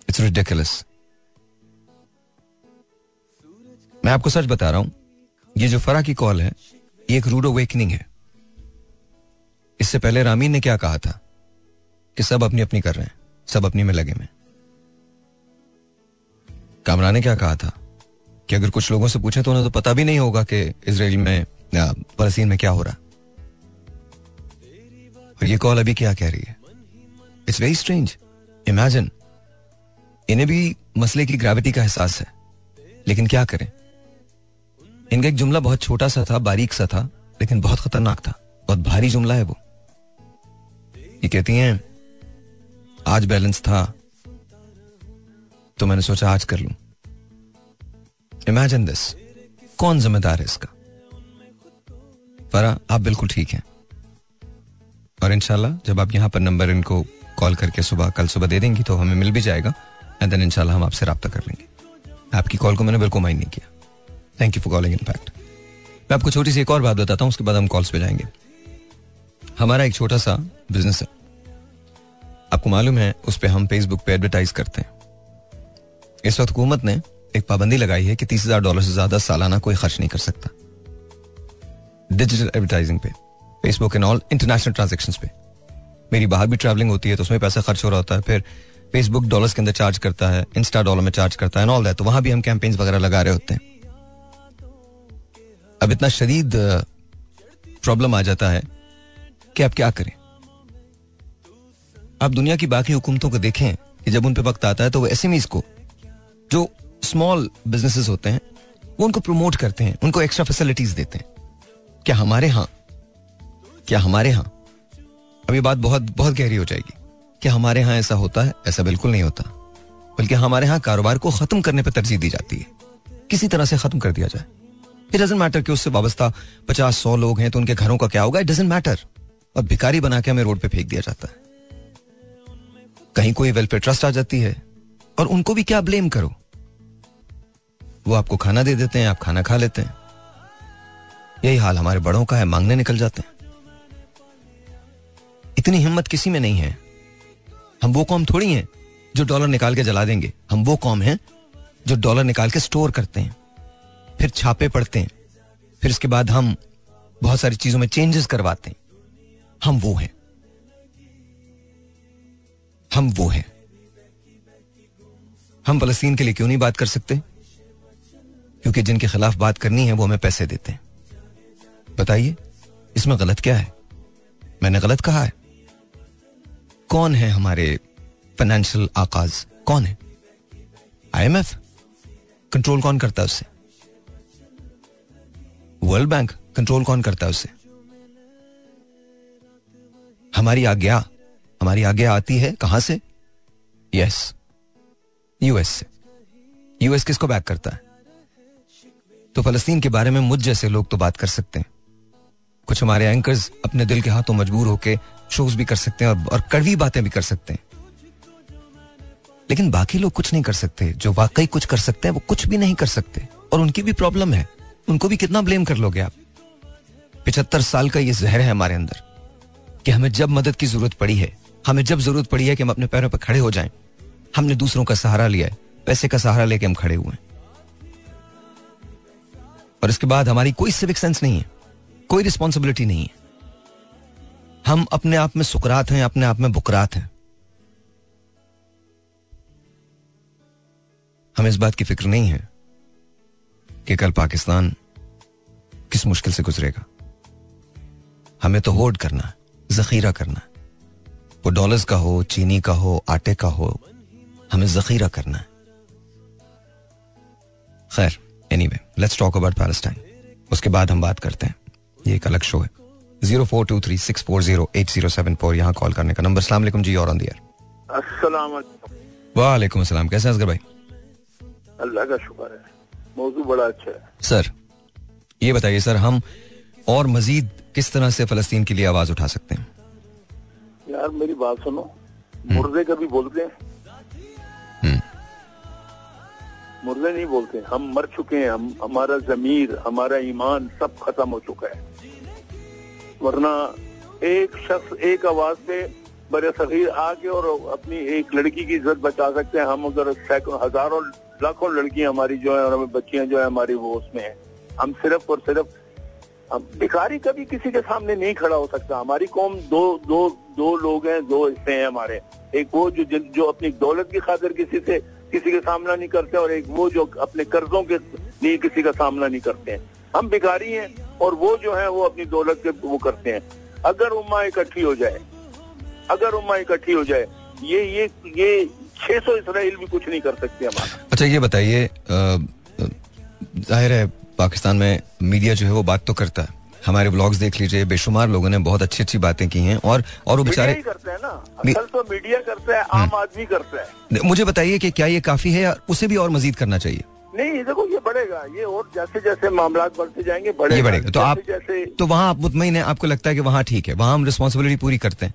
इट्स रिडिकुलस मैं आपको सच बता रहा हूँ, ये जो फरा की कॉल है ये एक रूड अवेकनिंग है। इससे पहले रामीन ने क्या कहा था? कि सब अपनी अपनी कर रहे हैं, सब अपनी में लगे में कामरा ने क्या कहा था? कि अगर कुछ लोगों से पूछे तो उन्हें तो पता भी नहीं होगा कि इसराइल में फलस्तीन में क्या हो रहा और ये कॉल अभी क्या कह रही है? इट्स वेरी स्ट्रेंज इमेजिन इन्हें भी मसले की ग्रेविटी का एहसास है। लेकिन क्या करें? इनका एक जुमला बहुत छोटा सा था, बारीक सा था, लेकिन बहुत खतरनाक था। बहुत भारी जुमला है वो। ये कहती हैं, आज बैलेंस था तो मैंने सोचा आज कर लू। इमेजिन दिस कौन जिम्मेदार है इसका? फरा, आप बिल्कुल ठीक हैं। और इनशाला जब आप यहाँ पर नंबर इनको कॉल करके सुबह, कल सुबह दे देंगी तो हमें मिल भी जाएगा एंड देन इनशाला हम आपसे रब्ता कर लेंगे। आपकी कॉल को मैंने बिल्कुल माइंड नहीं किया। Thank you for calling in fact मैं आपको छोटी सी एक और बात बताता हूँ, उसके बाद हम कॉल्स पे जाएँगे। हमारा एक छोटा सा बिज़नेस है। आपको मालूम है, उस पर हम फेसबुक पे एडवर्टाइज करते हैं। इस वक्त हुकूमत ने एक पाबंदी लगाई है कि तीस हज़ार डॉलर से ज़्यादा सालाना कोई खर्च नहीं कर सकता। डिजिटल एडवर्टाइजिंग पे Facebook and all international transaction पे। मेरी बाहर भी ट्रैवलिंग होती है तो उसमें पैसा खर्च हो रहा होता है, फिर फेसबुक डॉलर्स के अंदर चार्ज करता है इंस्टा डॉलर में चार्ज करता है एंड ऑल दैट तो वहाँ भी हम कैंपेन्स वगैरह लगा रहे होते हैं। अब इतना शदीद प्रॉब्लम आ जाता है कि आप क्या करें? आप दुनिया की बाकी हुकूमतों को देखें कि जब उन पर वक्त आता है तो वो एस को, जो स्मॉल बिजनेसेस होते हैं, वो उनको प्रमोट करते हैं, उनको एक्स्ट्रा फैसिलिटीज़ देते हैं। क्या हमारे यहाँ? क्या हमारे यहाँ? अब ये बात बहुत बहुत गहरी हो जाएगी। क्या हमारे यहाँ ऐसा होता है? ऐसा बिल्कुल नहीं होता। बल्कि हमारे यहाँ कारोबार को खत्म करने पर तरजीह दी जाती है। किसी तरह से खत्म कर दिया जाए। इट डजेंट मैटर कि उससे वाबस्ता पचास, सौ लोग हैं तो उनके घरों का क्या होगा? इट डजेंट मैटर और भिकारी बना के हमें रोड पे फेंक दिया जाता है। कहीं कोई वेलफेयर ट्रस्ट आ जाती है और उनको भी क्या ब्लेम करो? वो आपको खाना दे देते हैं, आप खाना खा लेते हैं। यही हाल हमारे बड़ों का है, मांगने निकल जाते हैं। इतनी हिम्मत किसी में नहीं है। हम वो कौम थोड़ी हैं जो डॉलर निकाल के जला देंगे। हम वो कौम हैं जो डॉलर निकाल के स्टोर करते हैं। फिर छापे पड़ते हैं। फिर इसके बाद हम बहुत सारी चीज़ों में चेंजेस करवाते हैं। हम वो हैं। हम वो हैं। हम फलस्तीन के लिए क्यों नहीं बात कर सकते? क्योंकि जिनके खिलाफ बात करनी है, वो हमें पैसे देते हैं। बताइए, इसमें गलत क्या है? मैंने गलत कहा है। कौन है हमारे फाइनेंशियल आकाज? कौन है? आईएमएफ कंट्रोल कौन करता है उससे? वर्ल्ड बैंक कंट्रोल कौन करता है उससे? हमारी आज्ञा हमारी आज्ञा आती है कहाँ से? यस यूएस से। यूएस किसको बैक करता है? तो फलस्तीन के बारे में मुझ जैसे लोग तो बात कर सकते हैं। कुछ हमारे एंकर्स अपने दिल के हाथों मजबूर होकर शोज़ भी कर सकते हैं और, और कड़वी बातें भी कर सकते हैं। लेकिन बाकी लोग कुछ नहीं कर सकते। जो वाकई कुछ कर सकते हैं वो कुछ भी नहीं कर सकते। और उनकी भी प्रॉब्लम है। उनको भी कितना ब्लेम कर लोगे आप? पिछहत्तर साल का ये जहर है हमारे अंदर कि हमें जब मदद की ज़रूरत पड़ी है, हमें जब ज़रूरत पड़ी है कि हम अपने पैरों पर खड़े हो जाएँ, हमने दूसरों का सहारा लिया है, पैसे का सहारा लेके हम खड़े हुए हैं। और इसके बाद हमारी कोई सिविक सेंस नहीं है, कोई रिस्पॉन्सिबिलिटी नहीं है। हम अपने आप में सुकरात हैं, अपने आप में बुकरात हैं। हमें इस बात की फ़िक्र नहीं है कि कल पाकिस्तान किस मुश्किल से गुजरेगा? हमें तो होर्ड करना है जखीरा करना है। वो डॉलर्स का हो चीनी का हो आटे का हो हमें जखीरा करना है। खैर anyway let's talk about Palestine उसके बाद हम बात करते हैं। ये एक अलग शो है। Zero four two three six four zero eight zero seven four यहाँ कॉल करने का नंबर सलाम जी और ऑन दियर वालेकुम असलम कैसे असगर भाई? अल्लाह का शुक्र है। मौजू बड़ा अच्छा है। सर ये बताइए सर हम और मजीद किस तरह से फलस्तीन के लिए आवाज़ उठा सकते हैं? यार मेरी बात सुनो। हम्म। मुर्दे कभी बोलते हैं? हम्म। मुर्दे नहीं बोलते। हम मर चुके हैं। हम हमारा जमीर हमारा ईमान सब खत्म हो चुका है। वरना एक शख्स एक आवाज़ पे बड़े सगीर आके और अपनी एक लड़की की इज़्ज़त बचा सकते हैं। हम अगर हज़ारों, लाखों लड़कियाँ हमारी जो है और हमें बच्चियाँ जो है हमारी वो उसमें है। हम सिर्फ़ और सिर्फ़ भिखारी कभी किसी के सामने नहीं खड़ा हो सकता। हमारी कौम दो दो दो लोग हैं, दो हिस्से हैं हमारे। एक वो जो जो अपनी दौलत की खातिर किसी से किसी का सामना नहीं करते और एक वो जो अपने कर्जों के लिए किसी का सामना नहीं करते हैं। हम भिखारी हैं और वो जो है वो अपनी दौलत के वो करते हैं। अगर उम्मा इकट्ठी हो जाए अगर उम्मा इकट्ठी हो जाए ये ये ये 600 इसराइल भी कुछ नहीं कर सकते हमारा। अच्छा ये बताइए ज़ाहिर है पाकिस्तान में मीडिया जो है वो बात तो करता है। हमारे ब्लॉग्स देख लीजिए बेशुमार लोगों ने बहुत अच्छी अच्छी बातें की हैं और और वो बेचारे करते हैं ना। असल तो मीडिया करता है आम हम्म। आदमी करता है। मुझे बताइए कि क्या ये काफ़ी है या उसे भी और मजीद करना चाहिए? नहीं देखो ये बढ़ेगा। ये और जैसे जैसे मामला बढ़ते जाएँगे बढ़ेगा ये बढ़ेगा। तो आप जैसे तो वहाँ आप मुतमिन है आपको लगता है कि वहाँ ठीक है वहाँ हम रिस्पॉन्सिबिलिटी पूरी करते हैं।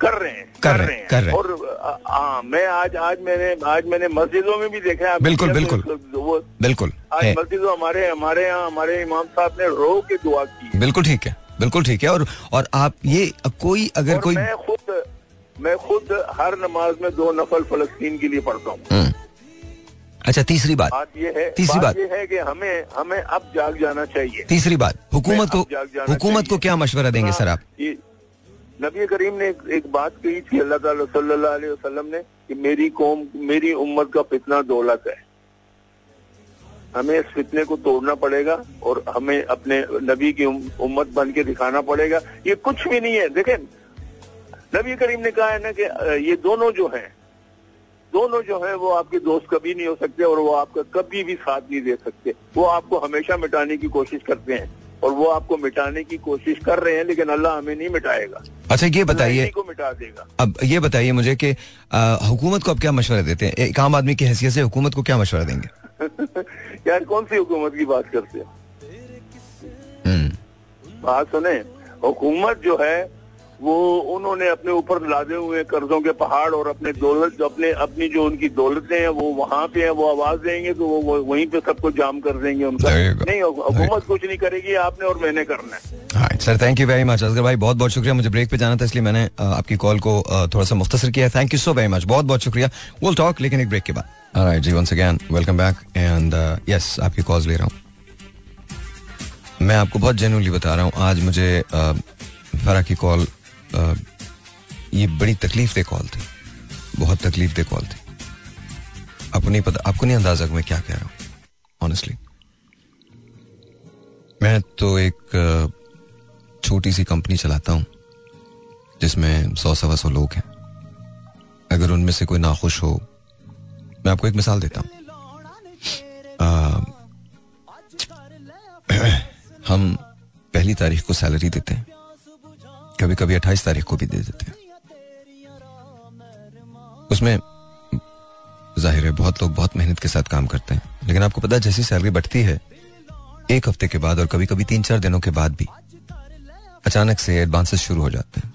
कर रहे हैं कर कर रहे हैं। कर रहे हैं। और हाँ मैं आज आज मैंने आज मैंने मस्जिदों में भी देखा है। बिल्कुल बिल्कुल। वो बिल्कुल आज मस्जिदों हमारे हमारे यहाँ हमारे इमाम साहब ने रो के दुआ की। बिल्कुल ठीक है बिल्कुल ठीक है। और और आप ये कोई अगर कोई मैं खुद मैं खुद हर नमाज़ में दो नफल फलस्तीन के लिए पढ़ता हूँ। हम्म। अच्छा तीसरी बात। बात ये है तीसरी बात बात। ये है कि हमें हमें अब जाग जाना चाहिए। तीसरी बात। हुकूमत को हुकूमत को क्या मशवरा देंगे हाँ, सर आप? नबी करीम ने एक, एक बात कही थी अल्लाह सल्लल्लाहु अलैहि वसल्लम ने कि मेरी कौम मेरी उम्मत का फितना दौलत है। हमें इस फितने को तोड़ना पड़ेगा और हमें अपने नबी की उम्मत बन के दिखाना पड़ेगा। ये कुछ भी नहीं है। देखें नबी करीम ने कहा है ना कि ये दोनों जो हैं दोनों जो है वो आपके दोस्त कभी नहीं हो सकते और वो आपका कभी भी साथ नहीं दे सकते। वो आपको हमेशा मिटाने की कोशिश करते हैं। और वो आपको मिटाने की कोशिश कर रहे हैं लेकिन अल्लाह हमें नहीं मिटाएगा। अच्छा ये बताइए। को मिटा देगा। अब ये बताइए मुझे कि हुकूमत को आप क्या मशवरा देते हैं? एक आम आदमी की हैसियत से हुकूमत को क्या मशवरा देंगे? यार कौन सी हुकूमत की बात करते हैं? हम्म। बात सुने हुकूमत जो है वो उन्होंने अपने ऊपर लादे हुए कर्जों के पहाड़ और अपने दौलत जो अपने अपनी जो उनकी दौलतें हैं वो वहाँ पे हैं वो आवाज़ देंगे तो वो वहीं पे सबको जाम कर देंगे उनका। नहीं हुकूमत कुछ नहीं करेगी आपने और मैंने करना है। Sir thank you very much Asghar भाई बहुत बहुत शुक्रिया मुझे ब्रेक पे जाना था इसलिए मैंने आपकी कॉल को थोड़ा सा मुख्तर किया thank you so very much बहुत बहुत शुक्रिया। विल टॉक लेकिन एक ब्रेक के बाद। Right ji once again welcome back and yes आपकी कॉल्स ले रहा हूँ। मैं आपको बहुत जेनुअनली बता रहा हूँ आज मुझे फरा की कॉल ये बड़ी तकलीफ़ दे कॉल थी। बहुत तकलीफ़ दे कॉल थी। आपको नहीं पता, आपको नहीं अंदाज़ा मैं क्या कह रहा हूँ? ऑनेस्टली मैं तो एक छोटी सी कंपनी चलाता हूँ, जिसमें सौ, सवा सौ लोग हैं। अगर उनमें से कोई नाखुश हो, मैं आपको एक मिसाल देता हूँ। हम पहली तारीख को सैलरी देते हैं। कभी कभी अट्ठाईस तारीख को भी दे देते हैं। उसमें ज़ाहिर है बहुत लोग बहुत मेहनत के साथ काम करते हैं। लेकिन आपको पता है, जैसी सैलरी बढ़ती है, एक हफ़्ते के बाद और कभी कभी तीन चार दिनों के बाद भी अचानक से एडवांसेस शुरू हो जाते हैं।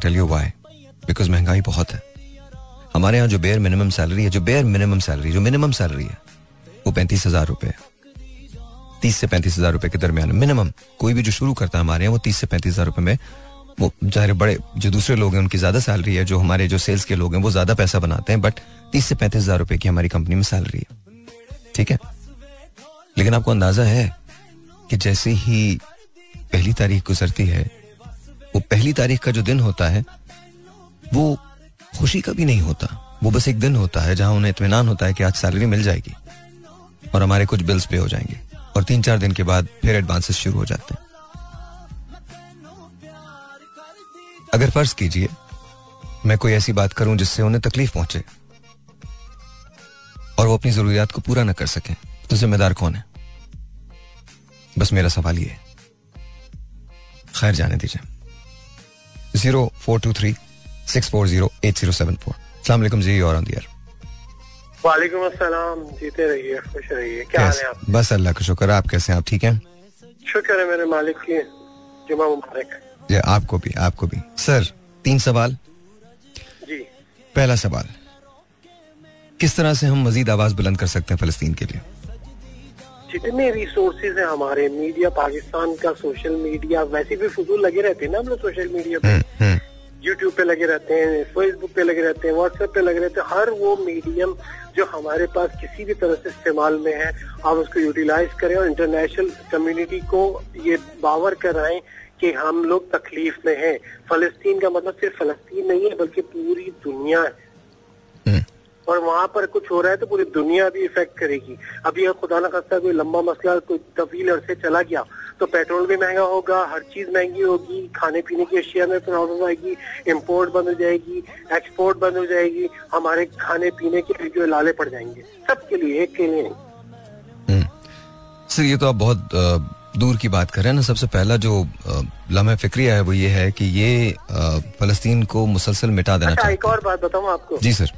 टेल यू व्हाई बिकॉज़ महँगाई बहुत है। हमारे यहाँ जो बेयर मिनिमम सैलरी है, जो बेयर मिनिमम सैलरी जो मिनिमम सैलरी है, वो पैंतीस हज़ार रुपए तीस से पैंतीस हज़ार रुपए के दरमियान। मिनिमम कोई भी जो शुरू करता है हमारे यहाँ वो तीस से पैंतीस हज़ार रुपए में, वो ज़ाहिर बड़े, जो दूसरे लोग हैं, उनकी ज़्यादा सैलरी है, जो हमारे, जो सेल्स के लोग हैं, वो ज़्यादा पैसा बनाते हैं, बट तीस से पैंतीस हज़ार रुपए की हमारी कंपनी में सैलरी है। ठीक है? लेकिन आपको अंदाज़ा है कि जैसे ही पहली तारीख गुजरती है, वो पहली तारीख का जो दिन होता है, वो खुशी का भी नहीं होता। वो बस एक दिन होता है जहाँ उन्हें इतमान होता है कि आज सैलरी मिल जाएगी और हमारे कुछ बिल्स पे हो जाएँगे। और तीन चार दिन के बाद फिर एडवांसेस शुरू हो जाते हैं। अगर फ़र्ज़ कीजिए, मैं कोई ऐसी बात करूँ जिससे उन्हें तकलीफ़ पहुँचे और वो अपनी जरूरियात को पूरा ना कर सके तो जिम्मेदार कौन है? बस मेरा सवाल ये है। खैर जाने दीजिए। Zero four two three six four zero eight zero seven four सलाम जी और ऑन वालेकुम अस्सलाम जीते रहिए खुश रहिए। क्या हाल है आप बस अल्लाह का शुक्र आप कैसे हैं? आप ठीक हैं? शुक्र है मेरे मालिक की जुमा मुबारक। जी आपको भी आपको भी। सर तीन सवाल। जी। पहला सवाल किस तरह से हम मजीद आवाज़ बुलंद कर सकते हैं फलस्तीन के लिए? जितने रिसोर्सेज हैं हमारे मीडिया पाकिस्तान का सोशल मीडिया वैसे भी फजूल लगे रहते हैं ना हम लोग सोशल मीडिया पे। यूट्यूब हम्म, हम्म। पे लगे रहते हैं फेसबुक पे लगे रहते हैं व्हाट्सएप पे लगे रहते हैं हर वो मीडियम जो हमारे पास किसी भी तरह से इस्तेमाल में है आप उसको यूटिलाइज करें और इंटरनेशनल कम्युनिटी को ये बावर कराएँ कि हम लोग तकलीफ़ में हैं। फलस्तीन का मतलब सिर्फ़ फलस्तीन नहीं है बल्कि पूरी दुनिया है। हम्म। और वहाँ पर कुछ हो रहा है तो पूरी दुनिया भी इफ़ेक्ट करेगी। अभी खुदा ना खास्ता कोई लंबा मसला कोई तवील अरसे चला गया तो पेट्रोल भी महँगा होगा हर चीज़ महँगी होगी खाने पीने की अशिया में प्रॉब्लम आएगी इम्पोर्ट बंद हो जाएगी एक्सपोर्ट बंद हो जाएगी हमारे खाने पीने के जो लाले पड़ जाएँगे सबके लिए एक के लिए हम्म। सर ये तो आप बहुत दूर की बात करें ना सबसे पहला जो लम्हे फिक्रिया है वो ये है कि ये फलस्तीन को मुसलसल मिटा देना अच्छा, एक और बात बताऊँ आपको? जी सर।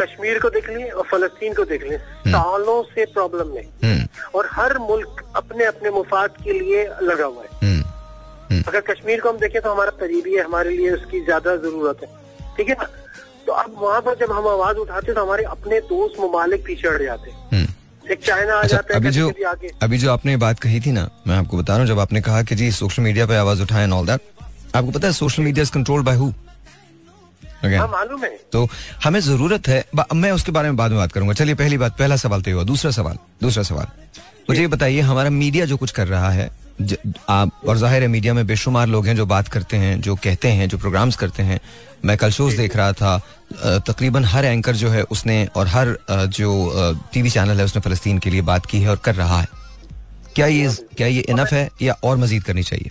कश्मीर को देख लें और फलस्तीन को देख लें हम्म। सालों से प्रॉब्लम में हम्म। और हर मुल्क अपने अपने मुफाद के लिए लगा हुआ है। हम्म। अगर कश्मीर को हम देखें तो हमारा करीबी है हमारे लिए उसकी ज़्यादा ज़रूरत है। ठीक है ना? तो अब वहाँ पर जब हम आवाज़ उठाते तो हमारे अपने दोस्त ममालिक पीछे हट जाते हैं। एक चाइना आ अच्छा, जाता है अभी जो अभी जो आपने बात कही थी ना मैं आपको बता रहा हूँ जब आपने कहा कि जी सोशल मीडिया पे आवाज़ उठाए ऑल दैट आपको पता है social media is control by who मालूम है। तो हमें ज़रूरत है मैं उसके बारे में बाद में बात करूँगा। चलिए पहली बात पहला सवाल तो हुआ दूसरा सवाल दूसरा सवाल। मुझे ये बताइए हमारा मीडिया जो कुछ कर रहा है आप और ज़ाहिर है मीडिया में बेशुमार लोग हैं जो बात करते हैं जो कहते हैं जो प्रोग्राम्स करते हैं। मैं कल शोज़ देख रहा था तकरीबन हर एंकर जो है उसने और हर जो टीवी चैनल है उसने फलस्तीन के लिए बात की है और कर रहा है। क्या ये क्या ये इनफ है या और मजीद करनी चाहिए?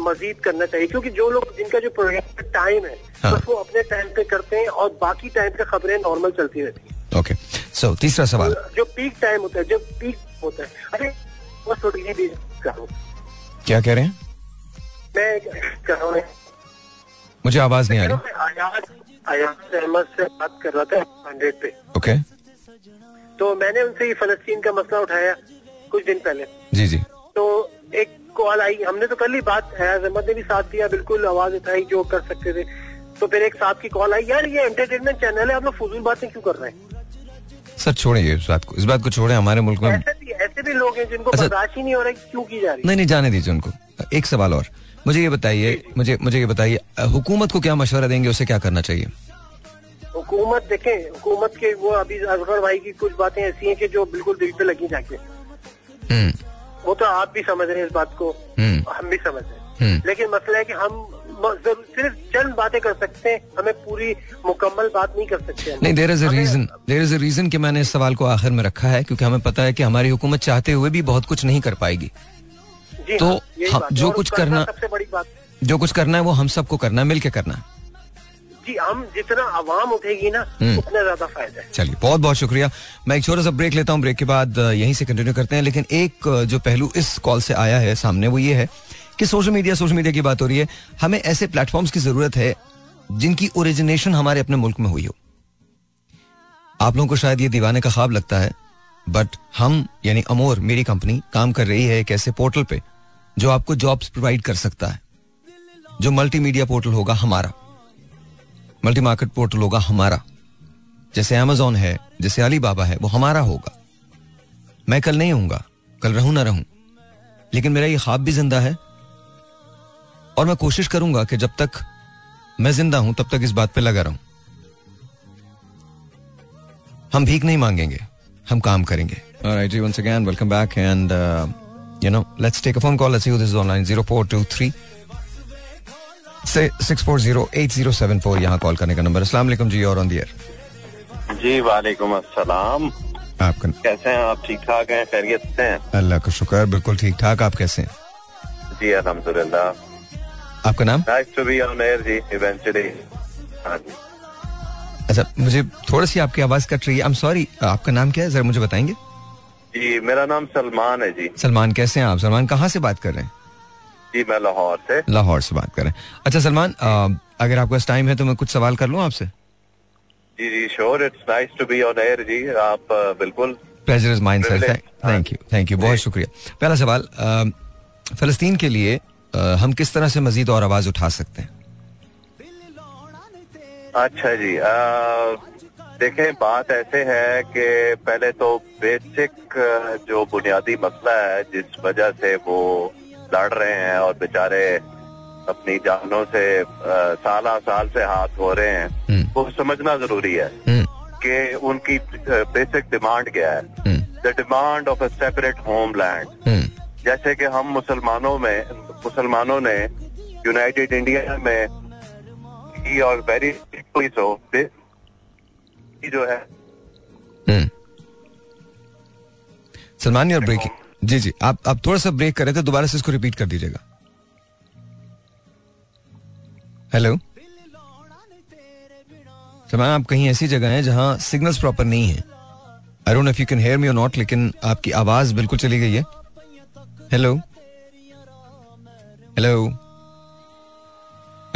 मजीद करना चाहिए क्योंकि जो लोग जिनका जो प्रोग्राम का टाइम है हाँ. बस वो अपने टाइम पे करते हैं और बाकी टाइम पे खबरें नॉर्मल चलती रहती है। ओके सो तीसरा सवाल। जो पीक टाइम होता है जो पीक होता है अरे क्या कह रहे हैं? मैं कह रहा हूँ मुझे आवाज़ नहीं आ रही। अहमद से बात कर रहा था हंड्रेड पे। ओके तो मैंने उनसे ही फलस्तीन का मसला उठाया कुछ दिन पहले। जी जी। तो एक कॉल आई। हमने तो कल ही बात हयाज अहमद ने भी साथ दिया बिल्कुल आवाज़ उठाई जो कर सकते थे। तो फिर एक साथ की कॉल आई यार ये एंटरटेनमेंट चैनल है आप लोग फजूल बातें क्यों कर रहे हैं? सर छोड़िए इस बात को इस बात को छोड़े हमारे मुल्क में ऐसे भी ऐसे भी लोग हैं जिनको अच्छा, बर्दाश्त ही नहीं हो रहा क्यों की जा रही नहीं नहीं जाने दीजिए उनको। एक सवाल और। मुझे ये बताइए मुझे मुझे ये बताइए हुकूमत को क्या मशवरा देंगे उसे क्या करना चाहिए? हुकूमत देखें हुकूमत के वो अभी अजहर भाई की कुछ बातें ऐसी हैं कि जो बिल्कुल दिल पे लगी जाके। हम्म। वो तो आप भी समझ रहे हैं इस बात को। हम्म। हम भी समझ रहे हैं। हम्म। लेकिन मसला है कि हम सिर्फ़ चंद बातें कर सकते हैं हमें पूरी मुकम्मल बात नहीं कर सकते नहीं there is a reason there is a reason कि मैंने इस सवाल को आखिर में रखा है क्योंकि हमें पता है कि हमारी हुकूमत चाहते हुए भी बहुत कुछ नहीं कर पाएगी। तो हाँ, जो कुछ करना सबसे बड़ी बात जो कुछ करना है वो हम सबको करना है मिलके करना जी हम जितना आवाम उठेगी ना हम्म। उतना ज़्यादा फ़ायदा है। चलिए बहुत बहुत शुक्रिया। मैं एक छोटा सा ब्रेक लेता हूँ ब्रेक के बाद यहीं से कंटिन्यू करते हैं लेकिन एक जो पहलू इस कॉल से आया है सामने वो ये है कि सोशल मीडिया सोशल मीडिया की बात हो रही है। हमें ऐसे प्लेटफॉर्म्स की ज़रूरत है जिनकी ओरिजिनेशन हमारे अपने मुल्क में हुई हो। आप लोगों को शायद ये दीवाने का ख्वाब लगता है बट हम यानी अमोर मेरी कंपनी काम कर रही है एक ऐसे पोर्टल पे जो आपको जॉब्स प्रोवाइड कर सकता है जो मल्टीमीडिया पोर्टल होगा हमारा। मल्टी मार्केट पोर्टल होगा हमारा जैसे अमेजोन है जैसे अली बाबा है वो हमारा होगा मैं कल नहीं हूँगा कल रहूँ ना रहूँ लेकिन मेरा ये ख्वाब भी ज़िंदा है और मैं कोशिश करूँगा कि जब तक मैं ज़िंदा हूँ तब तक इस बात पे लगा रहूँ हम भीख नहीं मांगेंगे हम काम करेंगे Alright, once again, welcome back and uh, you know, let's take a phone call. Let's see who this is online. 0423 640-8074 यहाँ कॉल करने का नंबर अस्सलाम वालेकुम जी और ऑन द जी वालेकुम अस्सलाम। आपका कैसे हैं आप? ठीक ठाक हैं? खैरियत से हैं? अल्लाह का शुक्र बिल्कुल ठीक ठाक। आप कैसे हैं? जी अल्हम्दुलिल्लाह। आपका नाम? Nice to be on air ji eventually हाँ अच्छा मुझे थोड़ी सी आपकी आवाज़ कट रही है। आई एम सॉरी आपका नाम क्या है? जरा मुझे बताएँगे। जी मेरा नाम सलमान है जी। सलमान कैसे हैं आप? सलमान कहाँ से बात कर रहे हैं? जी मैं लाहौर से। लाहौर से बात कर। रहे हैं अच्छा सलमान अगर आपके पास टाइम है तो मैं कुछ सवाल कर लूँ आपसे? जी जी sure it's nice to be on air जी। आप बिल्कुल pleasure is mine sir thank you thank you बहुत शुक्रिया। पहला सवाल फलस्तीन के लिए हम किस तरह से मजीद और आवाज़ उठा सकते हैं? अच्छा जी देखें बात ऐसे है कि पहले तो बेसिक जो बुनियादी मसला है जिस वजह से वो लड़ रहे हैं और बेचारे अपनी जानों से साला साल से हाथ धो रहे हैं। वो समझना ज़रूरी है कि उनकी बेसिक डिमांड क्या है। The demand of a separate homeland जैसे कि हम मुसलमानों में मुसलमानों ने यूनाइटेड इंडिया में की और वेरी सो जो है। सलमान और ब्रेकिंग जी जी। आप आप थोड़ा सा ब्रेक कर रहे थे, दोबारा से इसको रिपीट कर दीजिएगा। हेलो सलमान आप कहीं ऐसी जगह हैं जहाँ सिग्नल्स प्रॉपर नहीं है। I don't if you can hear me not लेकिन आपकी आवाज़ बिल्कुल चली गई है। Hello hello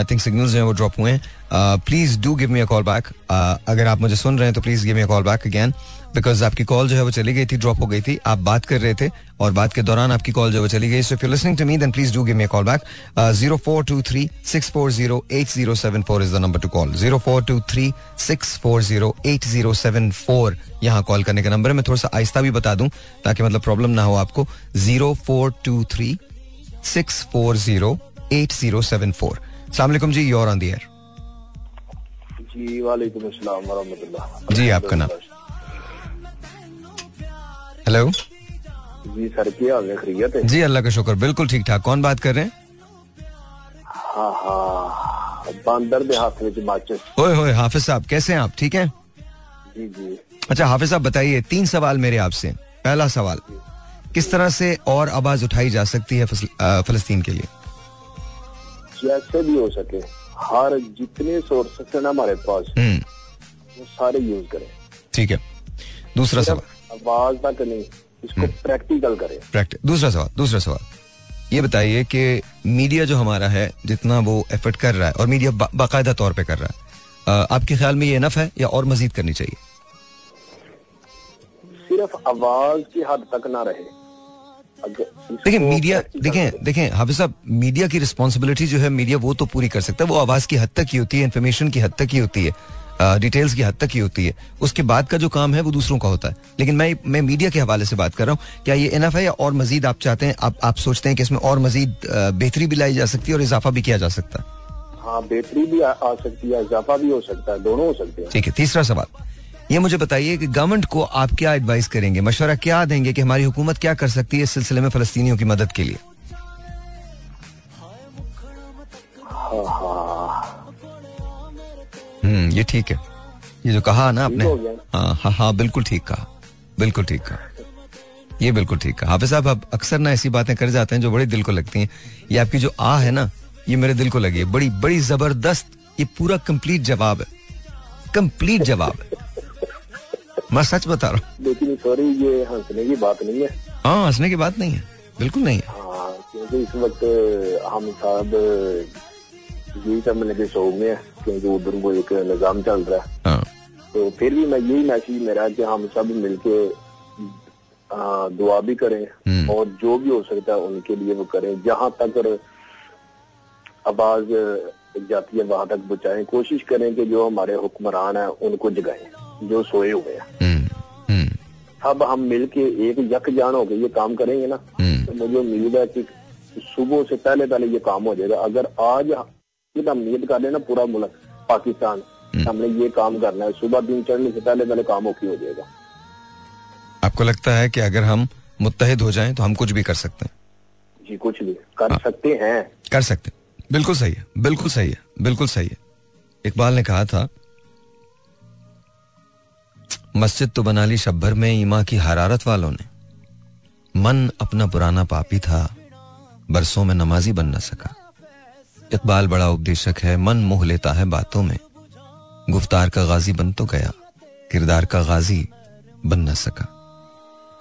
I think signals जो है वो ड्रॉप हुए हैं। Please do give me a call back अगर आप मुझे सुन रहे हैं तो please give me a call back again because आपकी कॉल जो है वो चली गई थी ड्रॉप हो गई थी। आप बात कर रहे थे, और बात के दौरान आपकी कॉल जो है वो चली गई। So if you listening to me then please do give me call back zero four two three six four zero eight zero seven four is the number to call zero four two three six four zero eight zero seven four यहाँ कॉल करने का नंबर है। मैं थोड़ा सा आहिस्ता भी बता दूँ, ताकि मतलब प्रॉब्लम ना हो आपको। Zero four two three six four zero eight zero seven four सलामकुम जी योर ऑन द एयर जी वालेकुम अस्सलाम वरहमतुल्लाह। जी आपका नाम? हेलो जी सर क्या हाल है? खैरियत है? जी अल्लाह का शुक्र बिल्कुल ठीक ठाक। कौन बात कर रहे हैं? हाँ हाँ बंदर दे हाथ में माचिस ओए होए हाफिज साहब कैसे हैं आप? ठीक हैं? जी जी। अच्छा हाफिज साहब बताइए तीन सवाल मेरे आपसे। पहला सवाल किस तरह से और आवाज़ उठाई जा सकती है फलस्तीन के लिए? जैसे भी हो सके। हर जितने सोर्सेस है ना हमारे पास हम्म। वो सारे यूज़ करें। ठीक है। दूसरा सवाल। आवाज़ ना करें इसको प्रैक्टिकल करें। प्रैक्टिस दूसरा सवाल दूसरा सवाल। ये बताइए कि मीडिया जो हमारा है जितना वो एफर्ट कर रहा है और मीडिया बा, बाकायदा तौर पे कर रहा है आपके ख्याल में ये इनफ है या और मजीद करनी चाहिए? सिर्फ़ आवाज़ की हद तक ना रहे। देखिए मीडिया देखें देखें हाफिज साहब मीडिया की रिस्पॉन्सिबिलिटी जो है मीडिया वो तो पूरी कर सकता है। वो आवाज़ की हद तक ही होती है इन्फॉर्मेशन की हद तक ही होती है डिटेल्स की हद तक ही होती है। उसके बाद का जो काम है वो दूसरों का होता है। लेकिन मैं मैं मीडिया के हवाले से बात कर रहा हूँ क्या ये इनफ है या और मजीद आप चाहते हैं आप आप सोचते हैं कि इसमें और मजीद बेहतरी भी लाई जा सकती है और इजाफा भी किया जा सकता है? हाँ बेहतरी भी आ, आ सकती है इजाफा भी हो सकता है दोनों हो सकते हैं। ठीक है तीसरा सवाल। ये मुझे बताइए कि गवर्नमेंट को आप क्या एडवाइस करेंगे? मशवरा क्या देंगे कि हमारी हुकूमत क्या कर सकती है इस सिलसिले में फलस्तीनियों की मदद के लिए? हम्म ये ठीक है। ये जो कहा ना आपने हो। हाँ हाँ हाँ बिल्कुल ठीक कहा। बिल्कुल ठीक कहा। ये बिल्कुल ठीक कहा। हाफिज साहब आप अक्सर ना ऐसी बातें कर जाते हैं जो बड़ी दिल को लगती हैं। ये आपकी जो आ है ना ये मेरे दिल को लगी है। बड़ी बड़ी ज़बरदस्त ये पूरा कंप्लीट जवाब है। कंप्लीट जवाब है। मैं सच बता रहा हूँ। लेकिन सॉरी ये हंसने की बात नहीं है। हाँ हंसने की बात नहीं है। बिल्कुल नहीं है। हाँ क्योंकि इस वक्त हम साहब यही समझने के शौक में है क्योंकि उधर को एक निज़ाम चल रहा है। हाँ। तो फिर भी मैं यही मैसेज मेरा कि हम सब मिलके दुआ भी करें और जो भी हो सकता है उनके लिए वो करें। जहाँ तक आवाज़ जाती है वहाँ तक बचाएँ कोशिश करें कि जो हमारे हुक्मरान है उनको जगाएँ। जो सोए हुए हैं। हम्म, हम्म। अब हम मिलके एक यक जान होकर ये काम करेंगे ना हम्म। तो मुझे उम्मीद है कि सुबह से पहले पहले ये काम हो जाएगा। अगर आज ये हम नीयत कर लेना पूरा मुल्क पाकिस्तान हमने ये काम करना है। सुबह दिन चढ़ने से पहले पहले काम ओके हो जाएगा। आपको लगता है कि अगर हम मुतहद हो जाएँ तो हम कुछ भी कर सकते हैं? जी कुछ भी। कर आ, सकते हैं। कर सकते बिल्कुल सही है बिल्कुल सही है बिल्कुल सही है। इकबाल ने कहा था मस्जिद तो बना ली शब्बर में ईमा की हरारत वालों ने। मन अपना पुराना पापी था, बरसों में नमाजी बन न सका। इकबाल बड़ा उपदेशक है, मन मोह लेता है बातों में। गुफ्तार का गाजी बन तो गया, किरदार का गाजी बन न सका।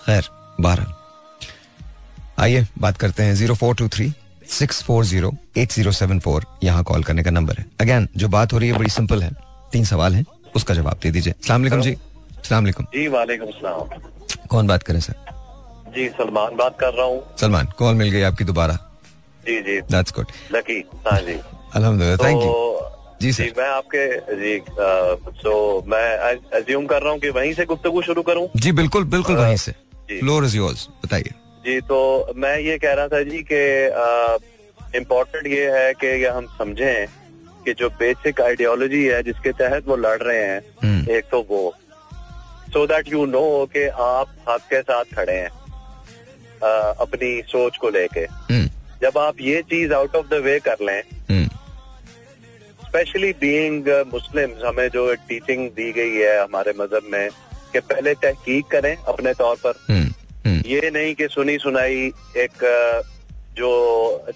खैर बारह आइए, बात करते हैं zero four two three six four zero eight zero seven four, यहाँ कॉल करने का नंबर है। अगेन जो बात हो रही है, बड़ी सिंपल है। तीन सवाल है, उसका जवाब दे दीजिए। सलाम जी। सलाम जी वालेकुम सलाम कौन बात करें सर? जी सलमान बात कर रहा हूँ। सलमान कॉल मिल गई आपकी दोबारा। जी जी। दैट्स गुड लकी हाँ जी। अल्हम्दुलिल्लाह थैंक यू जी जी मैं आपके जी तो मैं अज्यूम कर रहा हूँ कि वहीं से गुफ्तगू शुरू करूँ? जी बिल्कुल बिल्कुल वहीं से। फ्लोर इज़ योर्स बताइए। जी तो मैं ये कह रहा था जी कि इम्पोर्टेंट ये है कि ये हम समझें कि जो बेसिक आइडियोलॉजी है जिसके तहत वो लड़ रहे हैं एक तो वो। सो दैट यू नो कि आप हक के साथ खड़े हैं आ, अपनी सोच को लेके। जब आप ये चीज़ आउट ऑफ़ द वे कर लें स्पेशली बीइंग मुस्लिम हमें जो टीचिंग दी गई है हमारे मज़हब में कि पहले तहकीक करें अपने तौर पर। ये नहीं कि सुनी सुनाई एक जो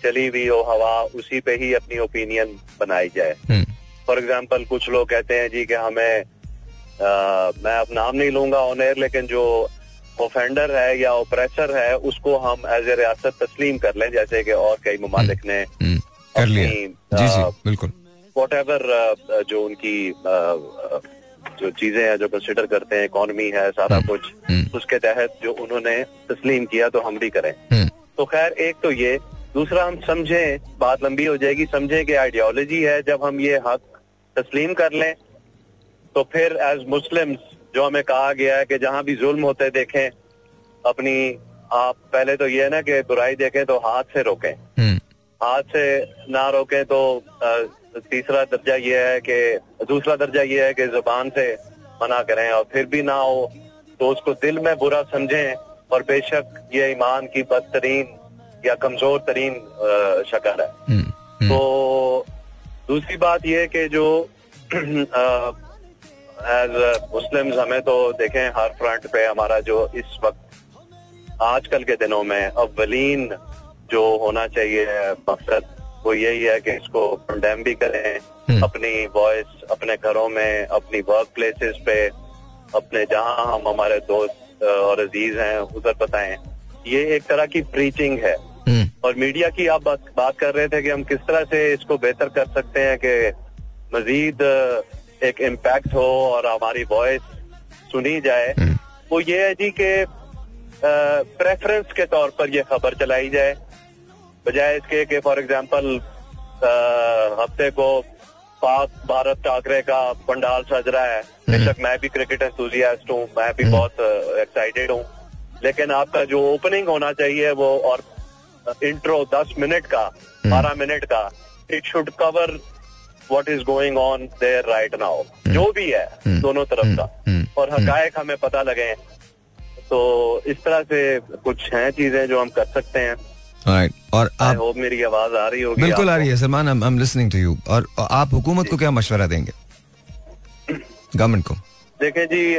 चली हुई हो हवा उसी पे ही अपनी ओपिनियन बनाई जाए। फॉर एग्ज़ाम्पल कुछ लोग कहते हैं जी कि हमें आ, मैं अब नाम नहीं लूँगा ऑन एयर लेकिन जो ऑफेंडर है या ओप्रेसर है उसको हम एज ए रियासत तस्लीम कर लें जैसे कि और कई ममालिक ने कर लिया। जी जी बिल्कुल। वॉट एवर जो उनकी जो चीज़ें हैं जो कंसिडर करते हैं इकोनॉमी है सारा कुछ उसके तहत जो उन्होंने तस्लीम किया तो हम भी करें। तो खैर एक तो ये दूसरा हम समझें बात लंबी हो जाएगी समझें कि आइडियोलॉजी है जब हम ये हक तस्लीम कर लें तो फिर एज मुस्लिम जो हमें कहा गया है कि जहाँ भी जुल्म होते देखें अपनी आप पहले तो ये है ना कि बुराई देखें तो हाथ से रोकें। हाथ से ना रोकें तो तीसरा दर्जा ये है कि दूसरा दर्जा ये है कि ज़ुबान से मना करें और फिर भी ना हो तो उसको दिल में बुरा समझें और बेशक ये ईमान की बदतरीन या कमज़ोर तरीन शक्ल है। तो दूसरी बात ये कि जो एज मुस्लिम हमें तो देखें हर फ्रंट पे हमारा जो इस वक्त आजकल के दिनों में अव्वलीन जो होना चाहिए मकसद वो यही है कि इसको कंडेम भी करें अपनी वॉइस अपने घरों में अपनी वर्क प्लेसेस पे अपने जहाँ हम हमारे दोस्त और अज़ीज़ हैं उधर बताएँ। ये एक तरह की प्रीचिंग है। और मीडिया की आप बात, बात कर रहे थे कि हम किस तरह से इसको बेहतर कर सकते हैं कि मजीद एक इम्पैक्ट हो और हमारी वॉइस सुनी जाए वो ये है जी कि प्रेफरेंस के तौर पर ये खबर चलाई जाए। बजाय इसके कि फॉर एग्ज़ाम्पल हफ़्ते को पाक भारत टाकरे का पंडाल सज रहा है। बेशक मैं भी क्रिकेट एंथुजियास्ट हूँ मैं भी बहुत एक्साइटेड हूँ। लेकिन आपका जो ओपनिंग होना चाहिए वो और इंट्रो दस मिनट का बारह मिनट का it should cover what is going on there right now जो भी है दोनों तरफ़ का। और हकायक हमें पता लगे तो इस तरह से कुछ हैं चीज़ें जो हम कर सकते हैं। Right. और आप होप मेरी आवाज़ आ रही होगी बिल्कुल आ रही है Salman I am listening to you और आप हुकूमत को क्या मशवरा देंगे? गवर्नमेंट को। देखें जी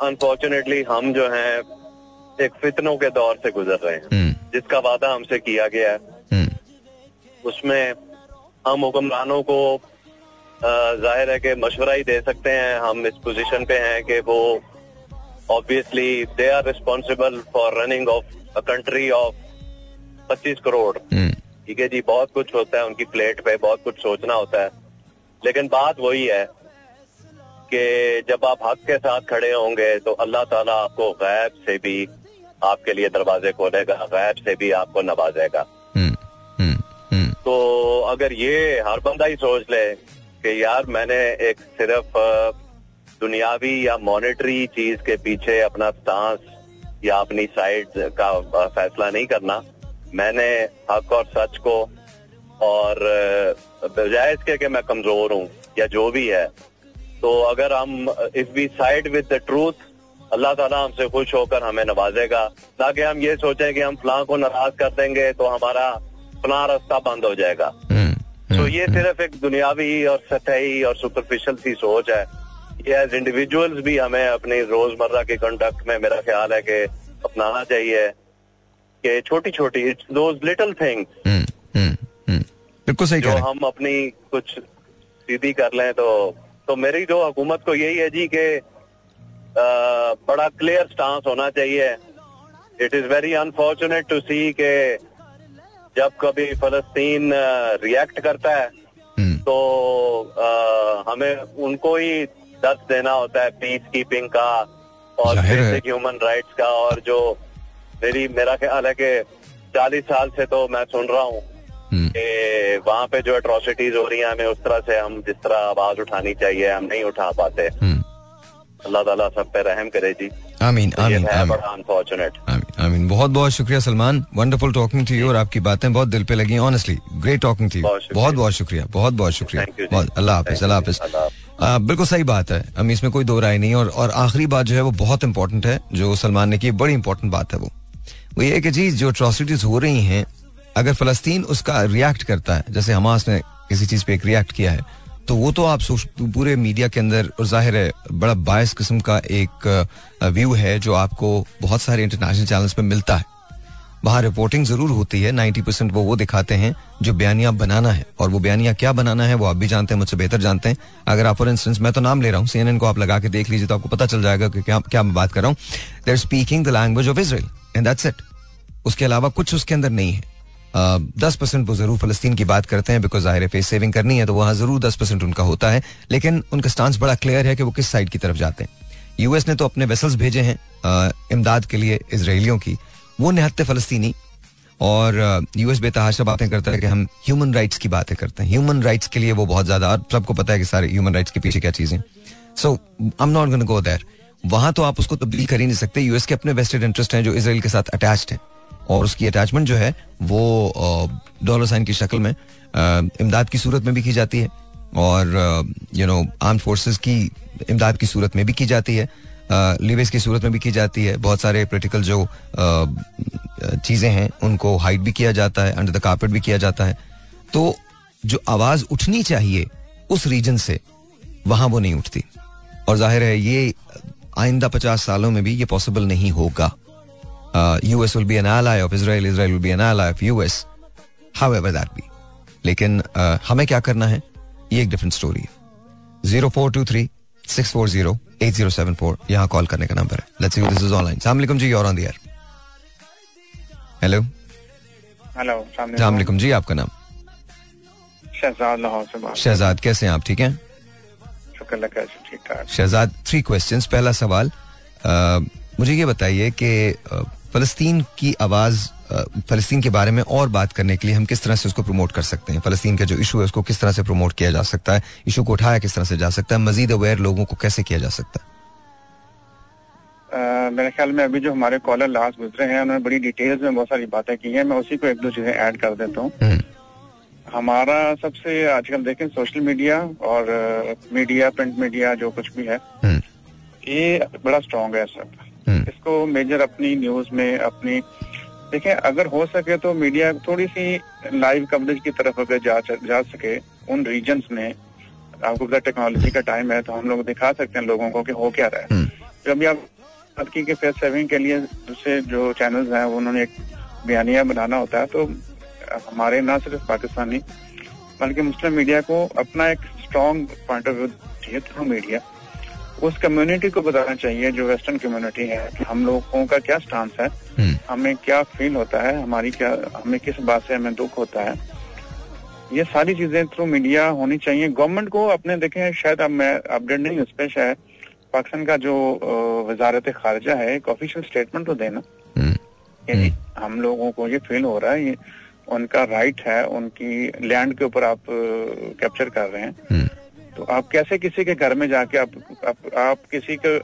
अनफॉर्चुनेटली हम जो हैं एक फितनों के दौर से गुजर रहे हैं। जिसका वादा हमसे किया गया है। उसमें हम हुक्मरानों को ज़ाहिर है कि मशवरा ही दे सकते हैं। हम इस पोजीशन पे हैं कि वो obviously they are responsible for running of a country of पच्चीस करोड़। ठीक है जी बहुत कुछ होता है उनकी प्लेट पे बहुत कुछ सोचना होता है। लेकिन बात वही है कि जब आप हक के साथ खड़े होंगे तो अल्लाह ताला आपको गैब से भी आपके लिए दरवाजे खोलेगा गैब से भी आपको नवाजेगा। तो अगर ये हर बंदा ही सोच ले कि यार मैंने एक सिर्फ़ दुनियावी या मॉनेटरी चीज़ के पीछे अपना स्टांस या अपनी साइड का फैसला नहीं करना, मैंने हक और सच को और बजाय इसके कि मैं कमज़ोर हूँ या जो भी है तो अगर हम if we side with the truth अल्लाह ताला हमसे खुश होकर हमें नवाजेगा। ताकि हम ये सोचें कि हम फलां को नाराज़ कर देंगे तो हमारा फलां रास्ता बंद हो जाएगा। हम्म, तो हम्म, ये हम्म। सिर्फ़ एक दुनियावी और सतही और सुपरफिशियल सी सोच है। ये एज इंडिविजुअल्स भी हमें अपनी रोज़मर्रा के कंडक्ट में मेरा ख्याल है कि अपनाना चाहिए कि छोटी छोटी इट्स दोज लिटिल थिंग्स बिल्कुल सही जो हम अपनी कुछ सीधी कर लें तो तो मेरी जो हुकूमत को यही है जी कि बड़ा क्लियर स्टांस होना चाहिए। It is very unfortunate to see के जब कभी फलस्तीन रिएक्ट करता है हम्म। तो आ, हमें उनको ही दर्द देना होता है पीस कीपिंग का और बेसिक ह्यूमन राइट्स का और जो मेरी मेरा ख्याल है कि चालीस साल से तो मैं सुन रहा हूँ हम्म। कि वहाँ पे जो अट्रोसिटीज हो रही हैं हमें उस तरह से हम जिस तरह आवाज़ उठानी चाहिए हम नहीं उठा पाते हम्म। अल्लाह ताला सब पे रहम करे जी आमीन तो आमीन आमीन बड़ा अनफॉर्चुनेट आमीन आमीन बहुत बहुत शुक्रिया सलमान। वंडरफुल टॉकिंग थी और आपकी बातें बहुत दिल पे लगी। ऑनेस्टली ग्रेट टॉकिंग थी बहुत बहुत शुक्रिया। बहुत बहुत शुक्रिया। बहुत अल्लाह हाफिज अल्लाह हाफिज। बिल्कुल सही बात है। हम इसमें कोई दो राय नहीं और और आखिरी बात जो है वो बहुत इंपॉर्टेंट है जो सलमान ने की बड़ी इंपॉर्टेंट बात है वो। वो ये कि जी जो अट्रॉसिटीज हो रही हैं अगर फलस्तीन उसका रिएक्ट करता है जैसे हमास ने किसी चीज़ पे एक रिएक्ट किया है तो वो तो आप पूरे मीडिया के अंदर, और ज़ाहिर है, बड़ा बायस किस्म का एक व्यू है जो आपको बहुत सारे इंटरनेशनल चैनल्स पे मिलता है। वहाँ रिपोर्टिंग ज़रूर होती है नाइन्टी परसेंट वो वो दिखाते हैं जो बयानिया बनाना है। और वो बयानिया क्या बनाना है, वो आप भी जानते हैं, मुझसे बेहतर जानते हैं। अगर आप फॉर इंस्टेंस मैं तो नाम ले रहा हूँ सीएनएन को आप लगा के देख लीजिए तो आपको पता चल जाएगा कि क्या क्या मैं बात कर रहा हूँ। They're speaking the language of Israel and that's it उसके अलावा कुछ उसके अंदर नहीं है। दस परसेंट वो ज़रूर फलस्तीन की बात करते हैं बिकॉज़ ज़ाहिर फेस सेविंग करनी है तो वहाँ ज़रूर दस परसेंट उनका होता है। लेकिन उनका स्टांस बड़ा क्लियर है कि वो किस साइड की तरफ़ जाते हैं। यूएस ने तो अपने वेसल्स भेजे हैं इमदाद के लिए इसराइलियों की। वो निहत्ते फलस्तीनी और यूएस बेतहाशा बातें करता है कि हम ह्यूमन राइट्स की बातें करते हैं। ह्यूमन राइट्स के लिए वो बहुत ज़्यादा, और सबको पता है कि सारे ह्यूमन राइट्स के पीछे क्या चीज़ें so I am not go there वहाँ तो आप उसको तब्दील कर ही नहीं सकते। यूएस के अपने वेस्टेड इंटरेस्ट हैं जो इसराइल के साथ अटैच्ड हैं। और उसकी अटैचमेंट जो है, वो डॉलर साइन की शक्ल में इमदाद की सूरत में भी की जाती है। और यू नो आर्म फोर्सेस की इमदाद की सूरत में भी की जाती है। लिवेस की सूरत में भी की जाती है। बहुत सारे पोलिटिकल जो चीज़ें हैं, उनको हाइड भी किया जाता है अंडर द कारपेट भी किया जाता है। तो जो आवाज़ उठनी चाहिए उस रीजन से, वहाँ वो नहीं उठती। और ज़ाहिर है, ये आइंदा पचास सालों में भी ये पॉसिबल नहीं होगा। US will be an ally of Israel Israel will be an ally of US however that be. लेकिन uh, हमें क्या करना है? ये एक डिफरेंट स्टोरी है। Zero four two three six four zero eight zero seven four यहाँ कॉल करने का नंबर है। Let's see this is online सलाम जी और ऑन द हेलो हेलो सलाम जी आपका नाम? शहजाद लाहौर से शहजाद कैसे हैं आप? ठीक हैं? शहजाद थ्री क्वेश्चंस पहला सवाल uh, मुझे ये बताइए कि फलस्तीन की आवाज़ फलस्तीन के बारे में और बात करने के लिए हम किस तरह से उसको प्रमोट कर सकते हैं फलस्तीन का जो इशू है उसको किस तरह से प्रमोट किया जा सकता है इशू को उठाया किस तरह से जा सकता है मजीद अवेयर लोगों को कैसे किया जा सकता है मेरे ख्याल में अभी जो हमारे कॉलर लास्ट गुजरे हैं उन्होंने बड़ी डिटेल्स में बहुत सारी बातें की हैं मैं उसी को एक दो चीज़ें ऐड कर देता हूँ हम्म। हमारा सबसे आजकल देखें सोशल मीडिया और मीडिया प्रिंट मीडिया जो कुछ भी है हम्म। ये बड़ा स्ट्रॉन्ग है सब। इसको मेजर अपनी न्यूज़ में अपनी देखें अगर हो सके तो मीडिया थोड़ी सी लाइव कवरेज की तरफ़ अगर जा जा सके उन रीजन में आपको पता टेक्नोलॉजी का टाइम है तो हम लोग दिखा सकते हैं लोगों को कि हो क्या रहा है। हम्म। जब आप बात की फेस सेविंग के लिए दूसरे जो चैनल्स हैं उन्होंने एक बयानिया बनाना होता है तो हमारे ना सिर्फ़ पाकिस्तानी बल्कि मुस्लिम मीडिया को अपना एक स्ट्रॉन्ग पॉइंट ऑफ़ व्यू चाहिए थ्रू मीडिया उस कम्युनिटी को बताना चाहिए जो वेस्टर्न कम्युनिटी है कि हम लोगों का क्या स्टांस है हम्म। हमें क्या फील होता है हमारी क्या हमें किस बात से हमें दुख होता है ये सारी चीज़ें थ्रू मीडिया होनी चाहिए गवर्नमेंट को अपने देखें शायद अब मैं अपडेट नहीं उस पर शायद पाकिस्तान का जो वजारत खारजा है एक ऑफिशियल स्टेटमेंट तो देना हम्म। हम लोगों को ये फील हो रहा है ये उनका राइट है उनकी लैंड के ऊपर आप कैप्चर कर रहे हैं हम्म। तो आप कैसे किसी के घर में जाके आप आप, आप किसी के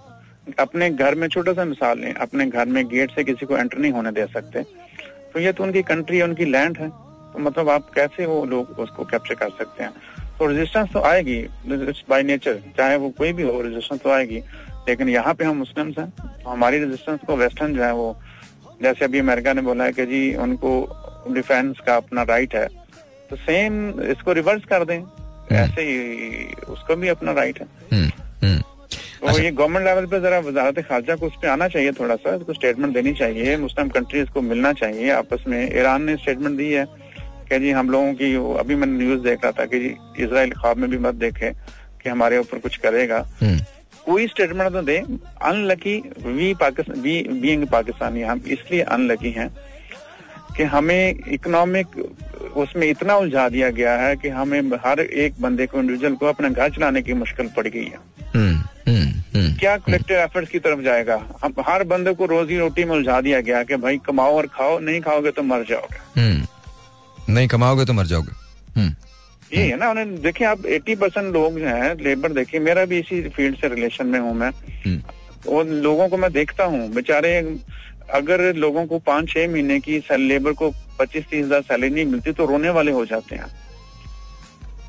अपने घर में छोटा सा मिसाल लें अपने घर में गेट से किसी को एंटर नहीं होने दे सकते। तो ये तो उनकी कंट्री है उनकी लैंड है। तो मतलब आप कैसे वो लोग उसको कैप्चर कर सकते हैं? तो रेजिस्टेंस तो आएगी बाय नेचर चाहे वो कोई भी हो रेजिस्टेंस तो आएगी। लेकिन यहाँ पे हम मुस्लिम्स हैं तो हमारी रेजिस्टेंस को वेस्टर्न जो है वो जैसे अभी अमेरिका ने बोला है कि जी उनको डिफेंस का अपना राइट है। तो सेम इसको रिवर्स कर दें। ऐसे ही उसका भी अपना राइट है। हम्म, हम्म। तो ये गवर्नमेंट लेवल पे जरा वजारत खारजा को उस पर आना चाहिए थोड़ा सा इसको स्टेटमेंट देनी चाहिए मुस्लिम कंट्रीज़ को मिलना चाहिए आपस में। ईरान ने स्टेटमेंट दी है कि जी हम लोगों की अभी मैंने न्यूज़ देख रहा था कि जी इसराइल ख्वाब में भी मत देखे कि हमारे ऊपर कुछ करेगा। हम्म। कोई स्टेटमेंट तो दे unlucky we Pakistan we being Pakistani हम इसलिए अनलकी हैं। कि हमें इकोनॉमिक उसमें इतना उलझा दिया गया है कि हमें हर एक बंदे को इंडिविजुअल को अपना घर चलाने की मुश्किल पड़ गई है हम्म, हम्म, हम्म। क्या कलेक्टिव एफर्ट्स की तरफ़ जाएगा हम हर बंदे को रोजी रोटी में उलझा दिया गया कि भाई कमाओ और खाओ नहीं खाओगे तो मर जाओगे। नहीं कमाओगे तो मर जाओगे ये है ना उन्हें देखिए आप 80 परसेंट लोग जो हैं लेबर देखिए मेरा भी इसी फ़ील्ड से रिलेशन में हूँ मैं। और लोगों को मैं देखता हूँ बेचारे अगर लोगों को पाँच छह महीने की लेबर को पच्चीस तीस हज़ार सैलरी नहीं मिलती तो रोने वाले हो जाते हैं।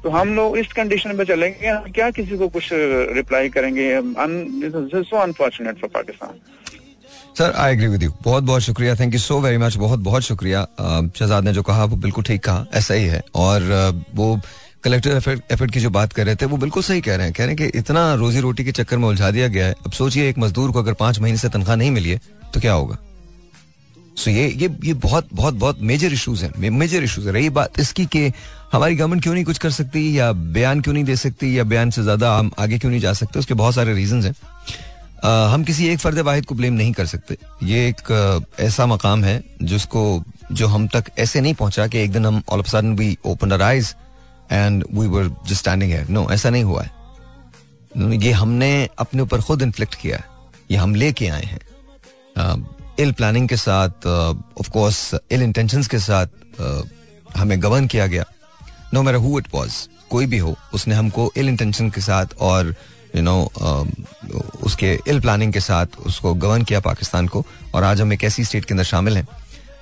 तो हम लोग इस कंडीशन पे चलेंगे। हम क्या किसी को कुछ रिप्लाई करेंगे? So unfortunate for Pakistan sir I agree with you बहुत बहुत शुक्रिया। Thank you so very much बहुत बहुत शुक्रिया शहजाद ने जो कहा, वो बिल्कुल ठीक कहा। ऐसा ही है। और वो कलेक्टिव एफर्ट की जो बात कर रहे थे, वो बिल्कुल सही कह रहे हैं। कह रहे हैं कि इतना रोजी रोटी के चक्कर में उलझा दिया गया है। अब सोचिए, एक मजदूर को अगर पाँच महीने से तनख्वाह नहीं मिली है तो क्या होगा? सो ये ये ये बहुत बहुत बहुत मेजर इश्यूज़ हैं। मेजर इश्यूज़ है। रही बात इसकी कि हमारी गवर्नमेंट क्यों नहीं कुछ कर सकती या बयान क्यों नहीं दे सकती या बयान से ज़्यादा हम आगे क्यों नहीं जा सकते, उसके बहुत सारे रीजन हैं। हम किसी एक फर्द वाहिद को ब्लेम नहीं कर सकते। ये एक ऐसा मकाम है जिसको, जो हम तक ऐसे नहीं पहुँचा कि एक दिन हम all of sudden we open eyes and we were just standing है नो ऐसा नहीं हुआ है। ये हमने अपने ऊपर खुद इन्फ्लिक्ट किया है। ये हम लेके आए हैं। इल प्लानिंग के साथ ऑफ़ कोर्स इल इंटेंशंस के साथ uh, हमें गवर्न किया गया। No matter who it was कोई भी हो उसने हमको इल इंटेंशन के साथ और यू नो उसके इल प्लानिंग के साथ उसको गवर्न किया पाकिस्तान को। और आज हम एक ऐसी स्टेट के अंदर शामिल हैं।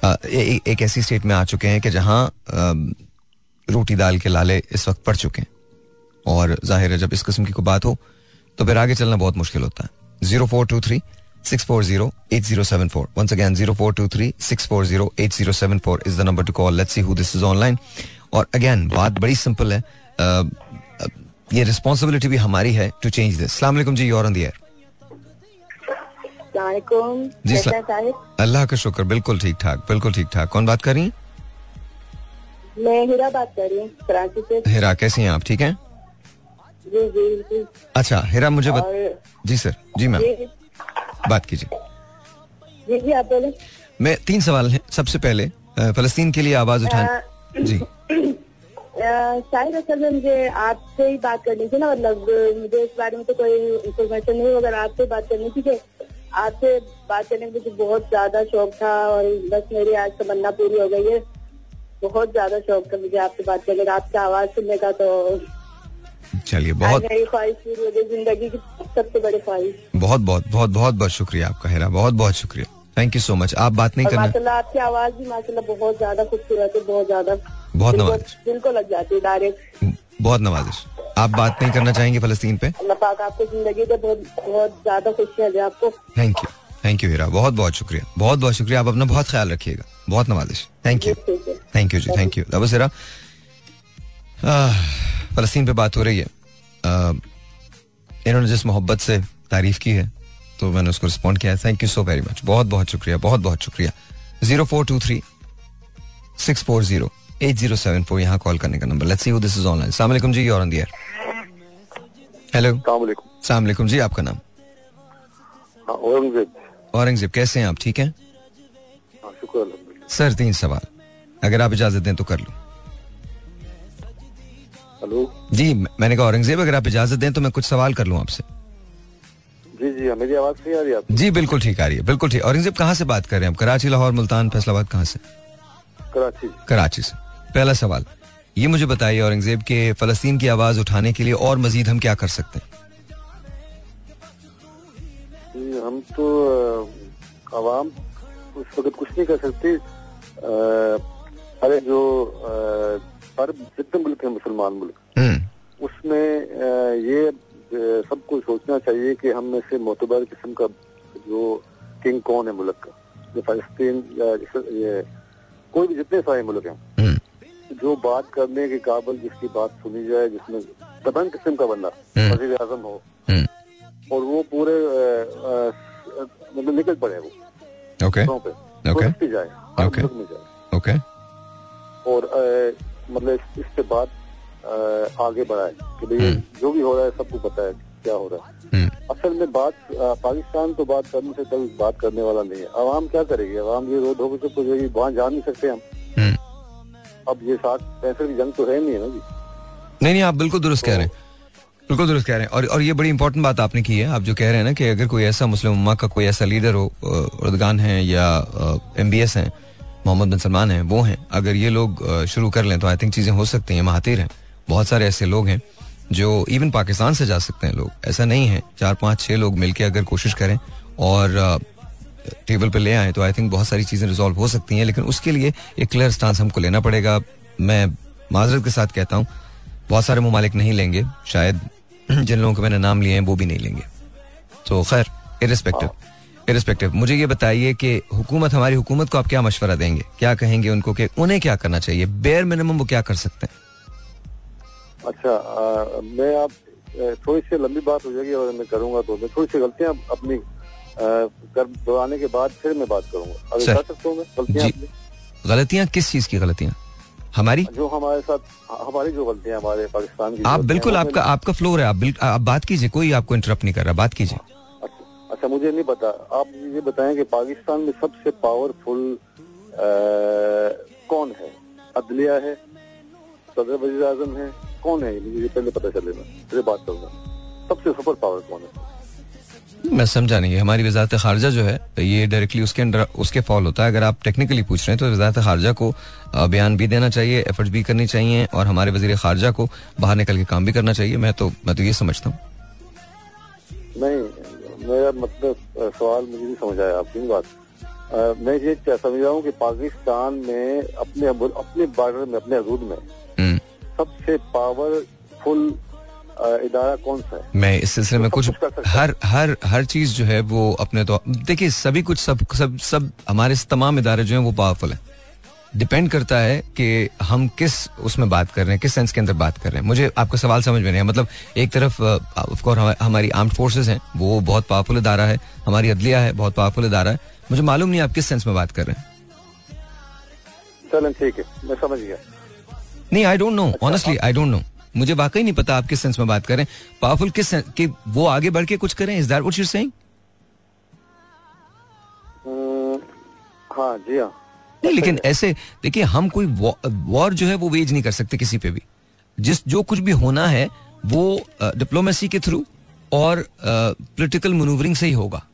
Uh, एक ऐसी स्टेट में आ चुके हैं कि जहाँ um, रोटी दाल के लाले इस वक्त पड़ चुके हैं। और ज़ाहिर है जब इस किस्म की कोई बात हो तो फिर आगे चलना बहुत मुश्किल होता है। Zero four two three six four zero eight zero seven four. Once again zero four two three six four zero eight zero seven four is the number to call let's see who this is online और अगेन बात बड़ी सिंपल है। ये रिस्पॉन्सिबिलिटी भी हमारी है टू चेंज दिस सलाम जी योर ऑन द जी, अल्लाह का शुक्र बिल्कुल ठीक ठाक बिल्कुल ठीक ठाक। कौन बात कर रही हैं? मैं हीरा बात कर रही हूँ कराची से। हिरा कैसी हैं आप? ठीक हैं? जी जी अच्छा हिरा मुझे बत... जी सर जी मैम। बात कीजिए। जी जी आप बोले। मैं तीन सवाल हैं सबसे पहले फलस्तीन के लिए आवाज़ उठाएँ। जी। शायद असल में मुझे आपसे ही बात करनी थी ना मतलब मुझे इस बारे में तो कोई इन्फॉर्मेशन नहीं मगर आपसे बात करनी थी कि आपसे बात करने का मुझे बहुत ज़्यादा शौक था और बस मेरी आज तमन्ना पूरी हो गई है। बहुत ज़्यादा शौक था मुझे आपसे बात करने का। आपकी आवाज़ सुनने का तो चलिए बहुत मेरी ख्वाहिश पूरी हो गई ज़िंदगी की सबसे बड़ी ख्वाहिश। बहुत बहुत बहुत बहुत बहुत शुक्रिया आपका हिरा। बहुत बहुत शुक्रिया। थैंक यू सो मच आप बात नहीं करना आपकी आवाज़ भी माशाल्लाह बहुत ज़्यादा खूबसूरत है बहुत ज़्यादा बहुत नवाजिश। दिल को लग जाती है डायरेक्ट बहुत नवाजिश। आप बात नहीं करना चाहेंगे फलस्तीन पे? अल्लाह पाक आपको ज़िंदगी दे बहुत बहुत ज़्यादा खुशियाँ दे आपको। Thank you thank you Hira. बहुत बहुत शुक्रिया। बहुत बहुत शुक्रिया। आप अपना बहुत ख्याल रखिएगा। बहुत नवाजिश। थैंक यू थैंक यू जी थैंक यू अब सिरा फलस्तीन पे बात हो रही है। इन्होंने जिस मोहब्बत से तारीफ़ की है तो मैंने उसको रिस्पॉन्ड किया thank you so very much बहुत बहुत शुक्रिया बहुत बहुत शुक्रिया। Zero four two three six four zero eight zero seven four यहाँ कॉल करने का number let's see this is online अस्सलाम वालेकुम जी ऑन द एयर हेलो अस्सलाम जी आपका नाम? औरंगज़ेब। औरंगज़ेब कैसे हैं आप? ठीक हैं? हाँ, सर तीन सवाल। अगर आप इजाज़त दें तो कर लो। हेलो? जी मैंने कहा औरंगज़ेब अगर आप इजाज़त दें तो मैं कुछ सवाल कर लूँ आपसे। जी जी हाँ, मेरी आवाज़ नहीं आ रही आप जी बिल्कुल ठीक आ रही है बिल्कुल ठीक। औरंगज़ेब कहाँ से बात कर रहे हैं आप? कराची लाहौर मुल्तान फैसलाबाद कहाँ से? कराची। कराची से। पहला सवाल ये मुझे बताइए औरंगज़ेब के फलस्तीन की आवाज़ उठाने के लिए और मजीद हम क्या कर सकते हैं? हम तो आवाम उस वक्त कुछ नहीं कर सकते अरे जो हर जितने मुल्क है मुसलमान मुल्क उसमें ये सबको सोचना चाहिए कि हम में से मोतबर किस्म का जो किंग कौन है मुल्क का। जो फलस्तीन या कोई भी जितने सारे मुल्क हैं। जो बात करने के काबिल जिसकी बात सुनी जाए जिसमें दबंग किस्म का बंदा वज़ीर आज़म हो और वो पूरे मतलब निकल पड़े वो। ओके ओके जाए। ओके ओके और मतलब इस पे बात आगे बढ़ाए। कि भाई जो भी हो रहा है सबको पता है क्या हो रहा है। असल में बात पाकिस्तान तो बात करने से कल बात करने वाला नहीं है। आवाम क्या करेगी? आवाम ये रोड होकर तो वहाँ जा नहीं सकते हम। अब ये साठ पैंसठ की जंग तो है नहीं है ना जी। नहीं नहीं आप बिल्कुल दुरुस्त कह रहे हैं। बिल्कुल दुरुस्त कह रहे हैं। और और ये बड़ी इंपॉर्टेंट बात आपने की है। आप जो कह रहे हैं ना कि अगर कोई ऐसा मुस्लिम उम्मा का कोई ऐसा लीडर हो उर्दगान है या एम बी एस हैं, मोहम्मद बिन सलमान हैं, वो हैं। अगर ये लोग शुरू कर लें तो आई थिंक चीज़ें हो सकती हैं, महातिर हैं। बहुत सारे ऐसे लोग हैं जो इवन पाकिस्तान से जा सकते हैं लोग। ऐसा नहीं है। चार, पाँच छः लोग मिलकर अगर कोशिश करें और टेबल पर ले आए तो आई थिंक बहुत सारी चीज़ें रिजॉल्व हो सकती हैं। लेकिन उसके लिए एक क्लियर स्टांस हमको लेना पड़ेगा। मैं माजरत के साथ कहता हूँ बहुत सारे ममालिक नहीं लेंगे शायद जिन लोगों के मैंने नाम लिए हैं वो भी नहीं लेंगे। तो खैर इरिस्पेक्टिव इरिस्पेक्टिव मुझे ये बताइए कि हुकूमत हमारी हुकूमत को आप क्या मशवरा देंगे? क्या कहेंगे उनको कि उन्हें क्या करना चाहिए? बेयर मिनिमम वो क्या कर सकते हैं? अच्छा आ, मैं आप थोड़ी सी लंबी बात हो जाएगी और मैं करूँगा तो। मैं थोड़ी सी गलतियाँ अपनी कर दोहराने के बाद फिर मैं बात करूँगा। अगर कर सकता हूँ गलतियाँ गलतियाँ? किस चीज़ की गलतियाँ? हमारी? जो हमारे साथ हमारी जो गलतियाँ हमारे पाकिस्तान की आप बिल्कुल आपका आपका फ्लोर है। आप आप बात कीजिए कोई आपको इंटरप्ट नहीं कर रहा। बात कीजिए। अच्छा, अच्छा मुझे नहीं पता। आप ये बताएँ कि पाकिस्तान में सबसे पावरफुल कौन है? अदलिया है? सदर वजी आज़म है? कौन है? मुझे पहले पता चलेगा फिर बात करूँगा। सबसे सुपर पावर कौन है? मैं समझा नहीं हमारी वजारत खारजा जो है ये डायरेक्टली उसके अंडर उसके फॉल होता है। अगर आप टेक्निकली पूछ रहे हैं तो वजारत खारजा को बयान भी देना चाहिए एफर्ट भी करनी चाहिए और हमारे वज़ीर खारजा को बाहर निकल के काम भी करना चाहिए। मैं तो मैं तो ये समझता हूँ। नहीं मेरा मतलब सवाल मुझे नहीं समझ आया आपकी बात। आ, मैं ये समझ रहा हूँ कि पाकिस्तान में अपने अपने बॉर्डर में अपने हदूद में सबसे पावरफुल इदारा कौन सा है? मैं इस सिलसिले में तो कुछ हर हर हर चीज़ जो है वो अपने तो देखिए सभी कुछ सब सब सब हमारे तमाम इदारे जो हैं वो पावरफुल हैं। डिपेंड करता है कि हम किस उसमें बात कर रहे हैं किस सेंस के अंदर बात कर रहे हैं। मुझे आपका सवाल समझ में नहीं है मतलब एक तरफ़ ऑफकोर्स हमारी आर्म फोर्सेज हैं वो बहुत पावरफुल इदारा है। हमारी अदलिया है बहुत पावरफुल इदारा है। मुझे मालूम नहीं आप किस सेंस में बात कर रहे हैं। चलें ठीक है। मैं समझ गया। नहीं I don't know honestly I don't know मुझे वाकई नहीं पता आप किस सेंस में बात करें पावरफुल किस कि वो आगे बढ़ के कुछ करें? Is that what you saying हाँ जी हाँ। नहीं लेकिन ऐसे देखिए हम कोई वॉर जो है वो वेज नहीं कर सकते किसी पे भी। जिस जो कुछ भी होना है वो डिप्लोमेसी के थ्रू और पॉलिटिकल मनूवरिंग से ही होगा।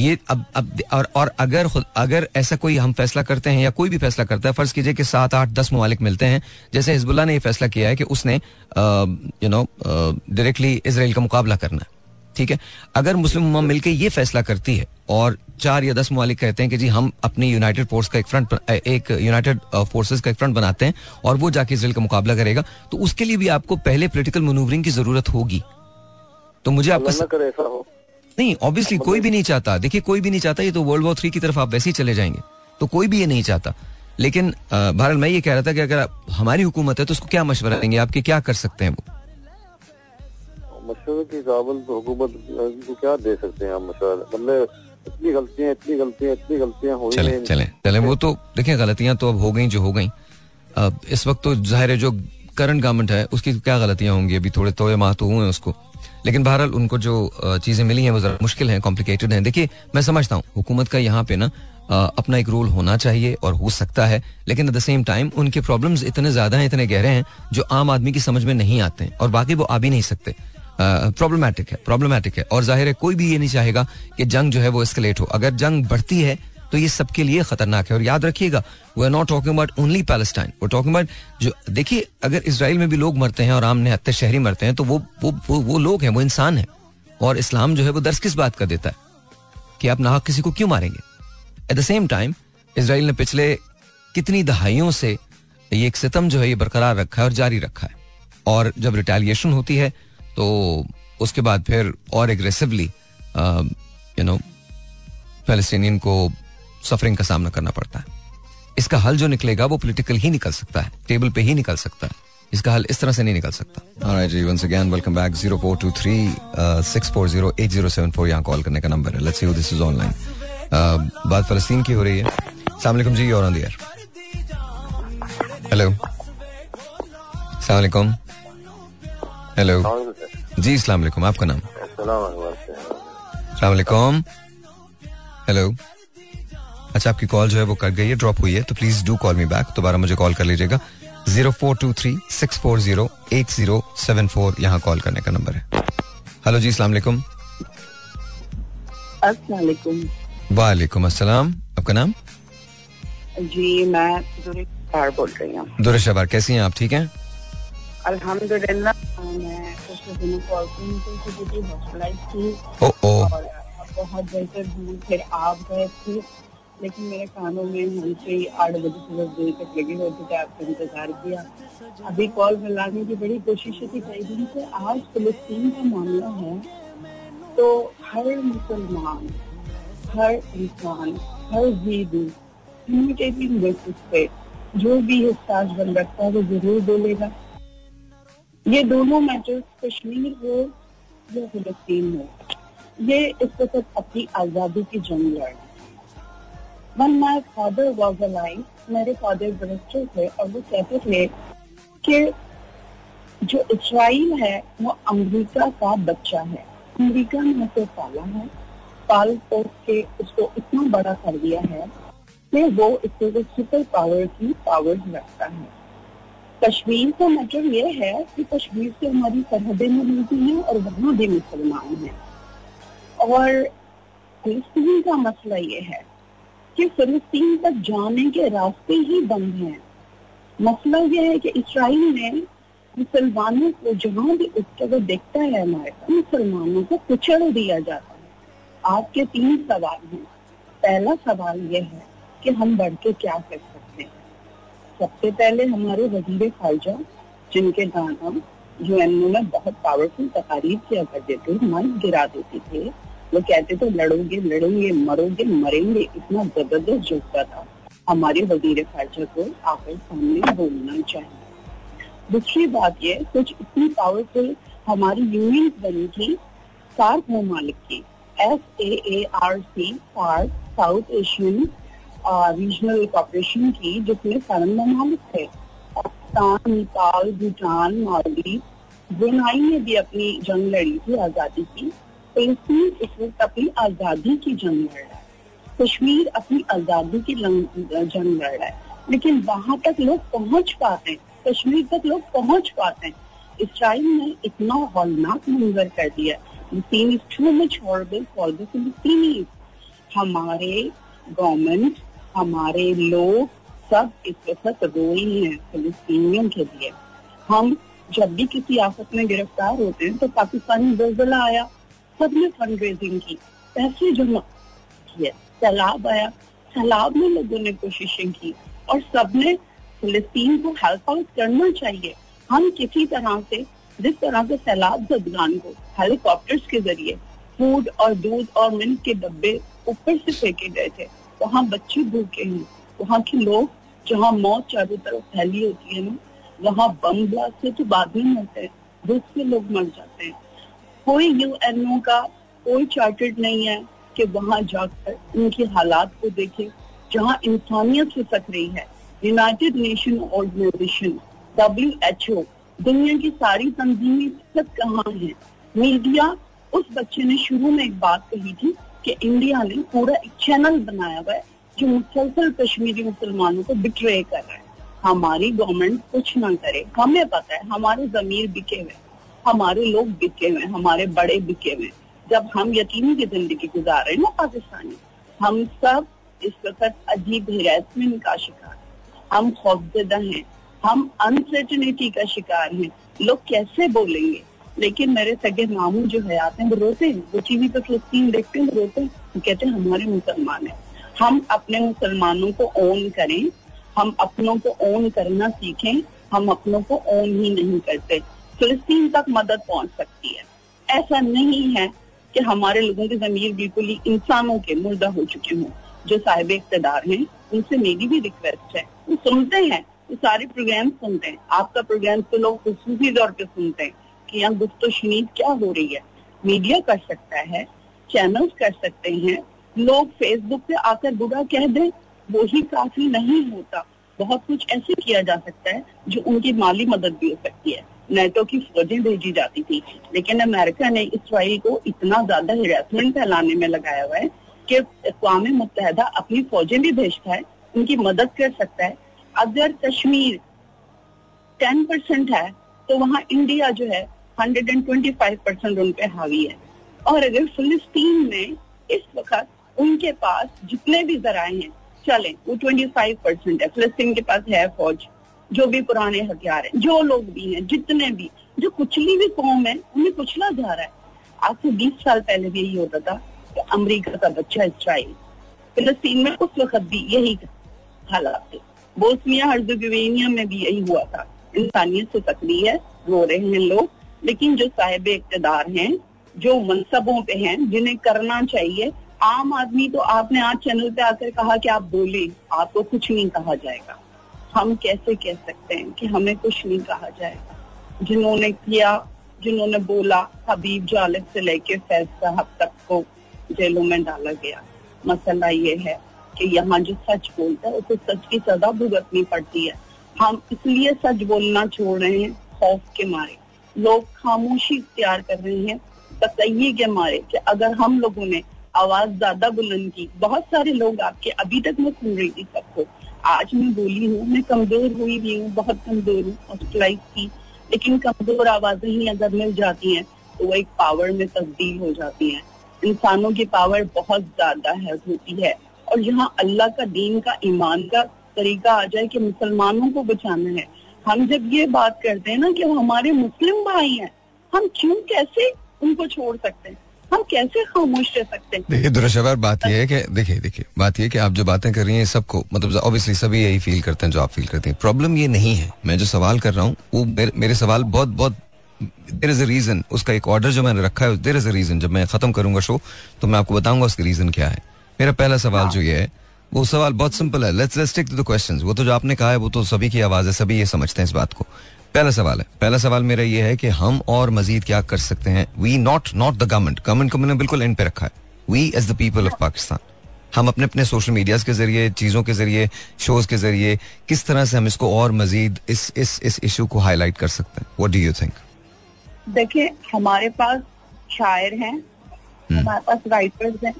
ये अब अब, और और अगर अगर ऐसा कोई हम फैसला करते हैं या कोई भी फैसला करता है, फ़र्ज़ कीजिए कि सात, आठ, दस ममालिक मिलते हैं। जैसे हिजबुल्ला ने ये फैसला किया है कि उसने यू नो डायरेक्टली इसराइल का मुकाबला करना है। ठीक है? अगर मुस्लिम उम्मा मिलकर ये फैसला करती है और चार या दस ममालिक कहते हैं कि जी, हम अपनी यूनाइटेड फोर्स का एक फ्रंट एक यूनाइटेड फोर्सेस का एक फ्रंट बनाते हैं और वो जाके इसराइल का मुकाबला करेगा तो उसके लिए भी आपको पहले पोलिटिकल मनूवरिंग की ज़रूरत होगी। तो मुझे आपको नहीं ऑब्वियसली कोई भी नहीं चाहता। देखिए कोई भी नहीं चाहता ये तो वर्ल्ड वॉर थ्री की तरफ़ आप वैसे ही चले जाएँगे। तो कोई भी ये नहीं चाहता। लेकिन भारत मैं ये कह रहा था कि अगर हमारी हुकूमत है तो उसको क्या मशवरा देंगे? आपके क्या कर सकते हैं वो? मशवरे की काबल तो हुकूमत को क्या दे सकते हैं आप मशवरा? मतलब इतनी गलतियाँ इतनी गलतियाँ इतनी गलतियाँ हो चले चले। चले वो तो देखिए गलतियाँ तो अब हो गई जो हो गई। इस वक्त तो ज़ाहिर है जो करंट गवर्नमेंट है उसकी क्या गलतियाँ होंगी? अभी थोड़े तोड़े माह तो हुए उसको। लेकिन बहरहाल उनको जो चीज़ें मिली हैं वो जरा मुश्किल हैं कॉम्प्लिकेटेड हैं। देखिए, मैं समझता हूँ, हुकूमत का यहाँ पे ना अपना एक रोल होना चाहिए और हो सकता है, लेकिन एट द सेम टाइम उनके प्रॉब्लम्स इतने ज़्यादा हैं, इतने गहरे हैं, जो आम आदमी की समझ में नहीं आते हैं, और बाकी वो आ भी नहीं सकते। प्रॉब्लमेटिक है प्रॉब्लमेटिक है, और ज़ाहिर है कोई भी ये नहीं चाहेगा कि जंग जो है वो एस्केलेट हो। अगर जंग बढ़ती है तो ये सबके लिए खतरनाक है। और याद रखिएगा we are not talking about only Palestine वो टॉकिंग अबाउट जो देखिए अगर इसराइल में भी लोग मरते हैं और आम निहत्ते शहरी मरते हैं तो वो वो वो, वो लोग हैं वो इंसान है। और इस्लाम जो है वो दर्ज किस बात का देता है? कि आप नाहक किसी को क्यों मारेंगे? At the same time Israel ने पिछले कितनी दहाइयों से ये एक सितम जो है ये बरकरार रखा है और जारी रखा है। और जब रिटेलिएशन होती है तो उसके बाद फिर और एग्रेसिवली यू नो फैलस्तीनियन को सफरिंग का सामना करना पड़ता है। इसका हल जो निकलेगा वो पॉलिटिकल ही निकल सकता है। टेबल पे ही निकल सकता है। इसका हल इस तरह से नहीं निकल सकता। ऑलराइट जी once again welcome back call करने का नंबर है। Let's see this is online बात फलस्तीन की हो रही है। अस्सलाम जी और ऑन एयर हेलो अस्सलाम वालेकुम हेलो जी अस्सलाम वालेकुम आपका नाम? अस्सलाम वालेकुम हेलो अच्छा आपकी कॉल जो है वो कट गई है ड्रॉप हुई है तो please do call me back दोबारा मुझे कॉल कर लीजिएगा। Zero four two three six four zero eight zero seven four यहाँ कॉल करने का नंबर है। हेलो जी अस्सलाम वालेकुम। अस्सलाम आपका नाम? जी मैं बोल रही हूँ। दुरेशाबार कैसी हैं आप? ठीक हैं? अल्हम्दुलिल्लाह मैं पिछले दिनों कॉल हॉस्पिटलाइज थी। ओ ओ। बहुत बेहतर फिर आप गए थे। लेकिन मेरे कानों में हमसे आठ बजे सुबह देर तक लगे होते थे आपका इंतज़ार किया। अभी कॉल मिलाने की बड़ी कोशिश थी। कई दिन से आज फिलिस्तीन का मामला है तो हर मुसलमान, हर इंसान, हर जीदू इमिटेटिंग बेसिस पे जो भी हिस्साज बन रखता है, वो ज़रूर बोलेगा। ये दोनों मैटर्स कश्मीर हो या फिलिस्तीन हो, ये इस वक्त अपनी आज़ादी की जंग लड़ won my father was alive मेरे फादर मिनिस्टर थे और वो कहते थे कि जो इसराइल है, वो अमेरिका का बच्चा है। अमेरिका ने उसे पाला है। पाल पोस के उसको इतना बड़ा कर दिया है कि वो इससे वो सुपर पावर की पावर रखता है। कश्मीर का मैटर ये है कि कश्मीर से हमारी सरहदें मिलती हैं और वहाँ भी मुसलमान हैं। और फिलिस्तीन का मसला ये है कि फिलिस्तीन तक जाने के रास्ते ही बंद हैं। मसला यह है कि इसराइल ने मुसलमानों को जहाँ भी उस जगह देखता है अमेरिका मुसलमानों को कुचल दिया जाता है। आपके तीन सवाल हैं। पहला सवाल यह है कि हम बढ़ के क्या कर सकते हैं? सबसे पहले हमारे वज़ीर खारजा जिनके नाम यूएनओ में बहुत पावरफुल तकारीब किया करते थे मन गिरा देते थे। वो कहते थे लड़ोगे लड़ोगे, मरोगे, मरेंगे, इतना ज़बरदस्त जोता था। हमारे वज़ीर खारजा को आपके सामने बोलना चाहिए। दूसरी बात ये, कुछ इतनी पावरफुल हमारी यूनियन बनी थी, सार्क ममालिक की S A R C SAARC, South Asian regional cooperation की, जिसमें सारण ममालिक थे। पाकिस्तान, नेपाल, भूटान, मालदीव, ब्रुनाई ने भी अपनी जंग लड़ी थी, आज़ादी की। फिलिस्तीन इस वक्त अपनी आज़ादी की जंग लड़ रहा है। कश्मीर अपनी आज़ादी की जंग लड़ रहा है। लेकिन वहाँ तक लोग पहुँच पाते हैं। कश्मीर तक लोग पहुँच पाते हैं। इसराइल ने इतना हौलनाक मंजर कर दिया फिलिस्तीन is too much horrible for the हमारे गवर्नमेंट हमारे लोग सब इस वक्त रोई हैं फिलिस्तीनियों के लिए। हम जब भी किसी आफत में गिरफ़्तार होते हैं तो पाकिस्तानी जल्जला आया। सबने फंड रेजिंग की, पैसे जमा किए, सैलाब आया, सैलाब में लोगों ने कोशिशें की और सबने फिलिस्तीन को हेल्प आउट करना चाहिए। हम किसी तरह से, जिस तरह से सैलाब जदगान को हेलीकॉप्टर्स के ज़रिए फ़ूड और दूध और मिल्क के डब्बे ऊपर से फेंके गए थे, वहाँ बच्चे भूखे हैं। वहाँ के लोग, जहाँ मौत चारों तरफ़ फैली होती है ना, वहाँ बम ब्लास्ट से तो बाद में मरते हैं भूख से लोग मर जाते हैं। कोई यूएनओ का कोई चार्टेड नहीं है कि वहाँ जाकर उनके हालात को देखे, जहाँ इंसानियत से सक रही है। United Nation Organization W H O दुनिया की सारी तंजीमें सब कहाँ हैं? मीडिया उस बच्चे ने शुरू में एक बात कही थी कि इंडिया ने पूरा एक चैनल बनाया हुआ है जो मुसलसल कश्मीरी मुसलमानों को बिट्रे कर रहा है। हमारी गवर्नमेंट कुछ ना करे। हमें पता है, हमारे जमीर बिके हुए हमारे लोग बिके हुए हमारे बड़े बिके हुए जब हम यतीमी की ज़िंदगी गुजार रहे हैं ना पाकिस्तानी, हम सब इस वक्त अजीब हिरासमेंट का शिकार हम खौफजदा हैं। हम अनसर्टनिटी का शिकार हैं। लोग कैसे बोलेंगे? लेकिन मेरे सगे मामू जो है आते हैं, वो रोते हैं। वो टीवी पर फिलिस्तीन देखते हैं रोते हैं। वो कहते हैं, हमारे मुसलमान हैं। हम अपने मुसलमानों को ओन करें। हम अपनों को ओन करना सीखें। हम अपनों को ओन ही नहीं करते। फिलिस्तीन तक मदद पहुँच सकती है। ऐसा नहीं है कि हमारे लोगों की जमीर बिल्कुल ही इंसानों के मुर्दा हो चुके हों। जो साहिब इकतदार हैं, उनसे मेरी भी रिक्वेस्ट है। वो सुनते हैं, वो सारे प्रोग्राम सुनते हैं। आपका प्रोग्राम तो लोग खसूसी तौर पर सुनते हैं कि यहाँ गुफ्त शनीद क्या हो रही है। मीडिया कर सकता है चैनल्स कर सकते हैं। लोग फेसबुक पे आकर बुरा कह दें वो ही काफ़ी नहीं होता। बहुत कुछ ऐसे किया जा सकता है, जो उनकी माली मदद भी हो सकती है। नेटो की फौजें भेजी जाती थी। लेकिन अमेरिका ने इसराइल को इतना ज़्यादा हिरासमेंट फैलाने में लगाया हुआ है कि अकवाम मुतहदा अपनी फौजें भी भेजता है, उनकी मदद कर सकता है। अगर कश्मीर टेन परसेंट है तो वहाँ इंडिया जो है hundred and twenty five percent उन पे हावी है। और अगर फिलिस्तीन में इस वक्त उनके पास जितने भी जराए हैं, चले, वो ट्वेंटी फाइव परसेंट है। फिलिस्तीन के पास है फौज। जो भी पुराने हथियार हैं, जो लोग भी हैं, जितने भी, जो कुचली भी कौम है, उन्हें कुचला जा रहा है। आज से बीस साल पहले भी यही होता था कि अमेरिका का बच्चा इसराइल फिलस्तीन में उस वक्त भी यही हालात। थे बोस्निया हर्जोगेवेनिया में भी यही हुआ था। इंसानियत से तकड़ी है, रो रहे हैं लोग, लेकिन जो साहिब इकतदार हैं, जो मनसबों पे हैं, जिन्हें करना चाहिए, आम आदमी तो आपने आज चैनल पे आकर कहा कि आप बोले, आपको कुछ नहीं कहा जाएगा। हम कैसे कह सकते हैं कि हमें कुछ नहीं कहा जाएगा। जिन्होंने किया, जिन्होंने बोला, हबीब जालिब से लेके फैज साहब तक को जेलों में डाला गया। मसला ये है कि यहाँ जो सच बोलता है, उसे सच की सजा भुगतनी पड़ती है। हम इसलिए सच बोलना छोड़ रहे हैं, खौफ के मारे। लोग खामोशी इख्तियार कर रहे हैं। तकये के मारे कि अगर हम लोगों ने आवाज़ ज़्यादा बुलंद की, बहुत सारे लोग आपके अभी तक मैं सुन रही थी सबको आज मैं बोली हूँ, मैं कमज़ोर हुई भी हूँ, बहुत कमज़ोर हूँ हॉस्पिटलाइज की। लेकिन कमज़ोर आवाज़ें ही अगर मिल जाती हैं तो वो एक पावर में तब्दील हो जाती हैं। इंसानों की पावर बहुत ज़्यादा है, होती है। और यहाँ अल्लाह का दीन का ईमान का तरीका आ जाए कि मुसलमानों को बचाना है। हम जब ये बात करते हैं ना कि वो हमारे मुस्लिम भाई हैं, हम क्यों कैसे उनको छोड़ सकते हैं? हम कैसे खामोश रह सकते हैं? देखिए दुरशवर बात यह है कि देखिए देखिए बात यह कि आप जो बातें कर रही हैं सबको मतलब ऑब्वियसली सभी यही फील करते हैं जो आप फील करते हैं। प्रॉब्लम ये नहीं है। मैं जो सवाल कर रहा हूँ वो मेरे, मेरे सवाल बहुत बहुत देर इज़ अ रीजन उसका एक ऑर्डर जो मैंने रखा है देर इज़ अ रीजन जब मैं खत्म करूँगा शो तो मैं आपको बताऊँगा उसका रीजन क्या है। मेरा पहला सवाल जो ये है वो सवाल बहुत सिंपल है। Let's let's take two the questions वो तो जो आपने कहा है वो तो सभी की आवाज़ है सभी ये समझते हैं इस बात को। पहला सवाल है। पहला सवाल मेरा ये है कि हम और मजीद क्या कर सकते हैं? We not not the government government को मैंने बिल्कुल एंड पे रखा है। We as the people of Pakistan हम अपने अपने सोशल मीडियाज के ज़रिए चीज़ों के ज़रिए शोज़ के ज़रिए किस तरह से हम इसको और मजीद इस इस इस इशू को हाईलाइट कर सकते हैं? व्हाट डू यू थिंक देखिए हमारे पास शायर हैं हम्म। हमारे पास राइटर्स हैं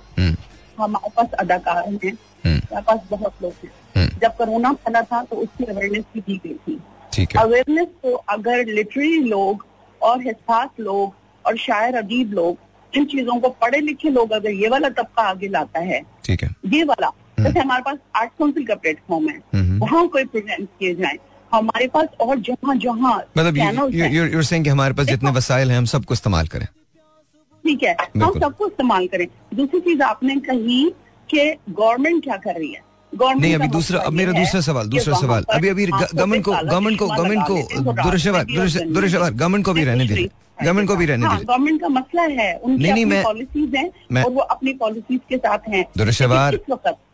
हमारे पास अदाकार हैं हमारे पास बहुत लोग हैं। जब कोरोना फैला था तो उसकी अवेयरनेस भी दी गई थी। ठीक अवेयरनेस को अगर लिटरेरी लोग और हिसास लोग और शायर अदीब लोग इन चीज़ों को पढ़े लिखे लोग अगर ये वाला तबका आगे लाता है ठीक है। ये वाला जैसे हमारे पास आर्ट काउंसिल का प्लेटफॉर्म है वहाँ कोई प्रेजेंट किए जाए। हमारे पास और जहाँ जहाँ मतलब यू कि हमारे पास जितने वसाइल हैं हम सबको इस्तेमाल करें। ठीक है हम सबको इस्तेमाल करें। दूसरी चीज़ आपने कही कि गवर्नमेंट क्या कर रही है। नहीं अभी दूसरा अब मेरा दूसरा सवाल दूसरा सवाल। अभी अभी गवर्नमेंट को गवर्नमेंट को गवर्नमेंट हैं, को दुरशवर गवर्नमेंट को भी रहने दीजिए गवर्नमेंट को भी रहने हाँ, दीजिए गवर्नमेंट का मसला है। उनकी नहीं, नहीं, मैं- पॉलिसीज़ हैं और वो अपनी पॉलिसीज़ के साथ हैं। दुरशवार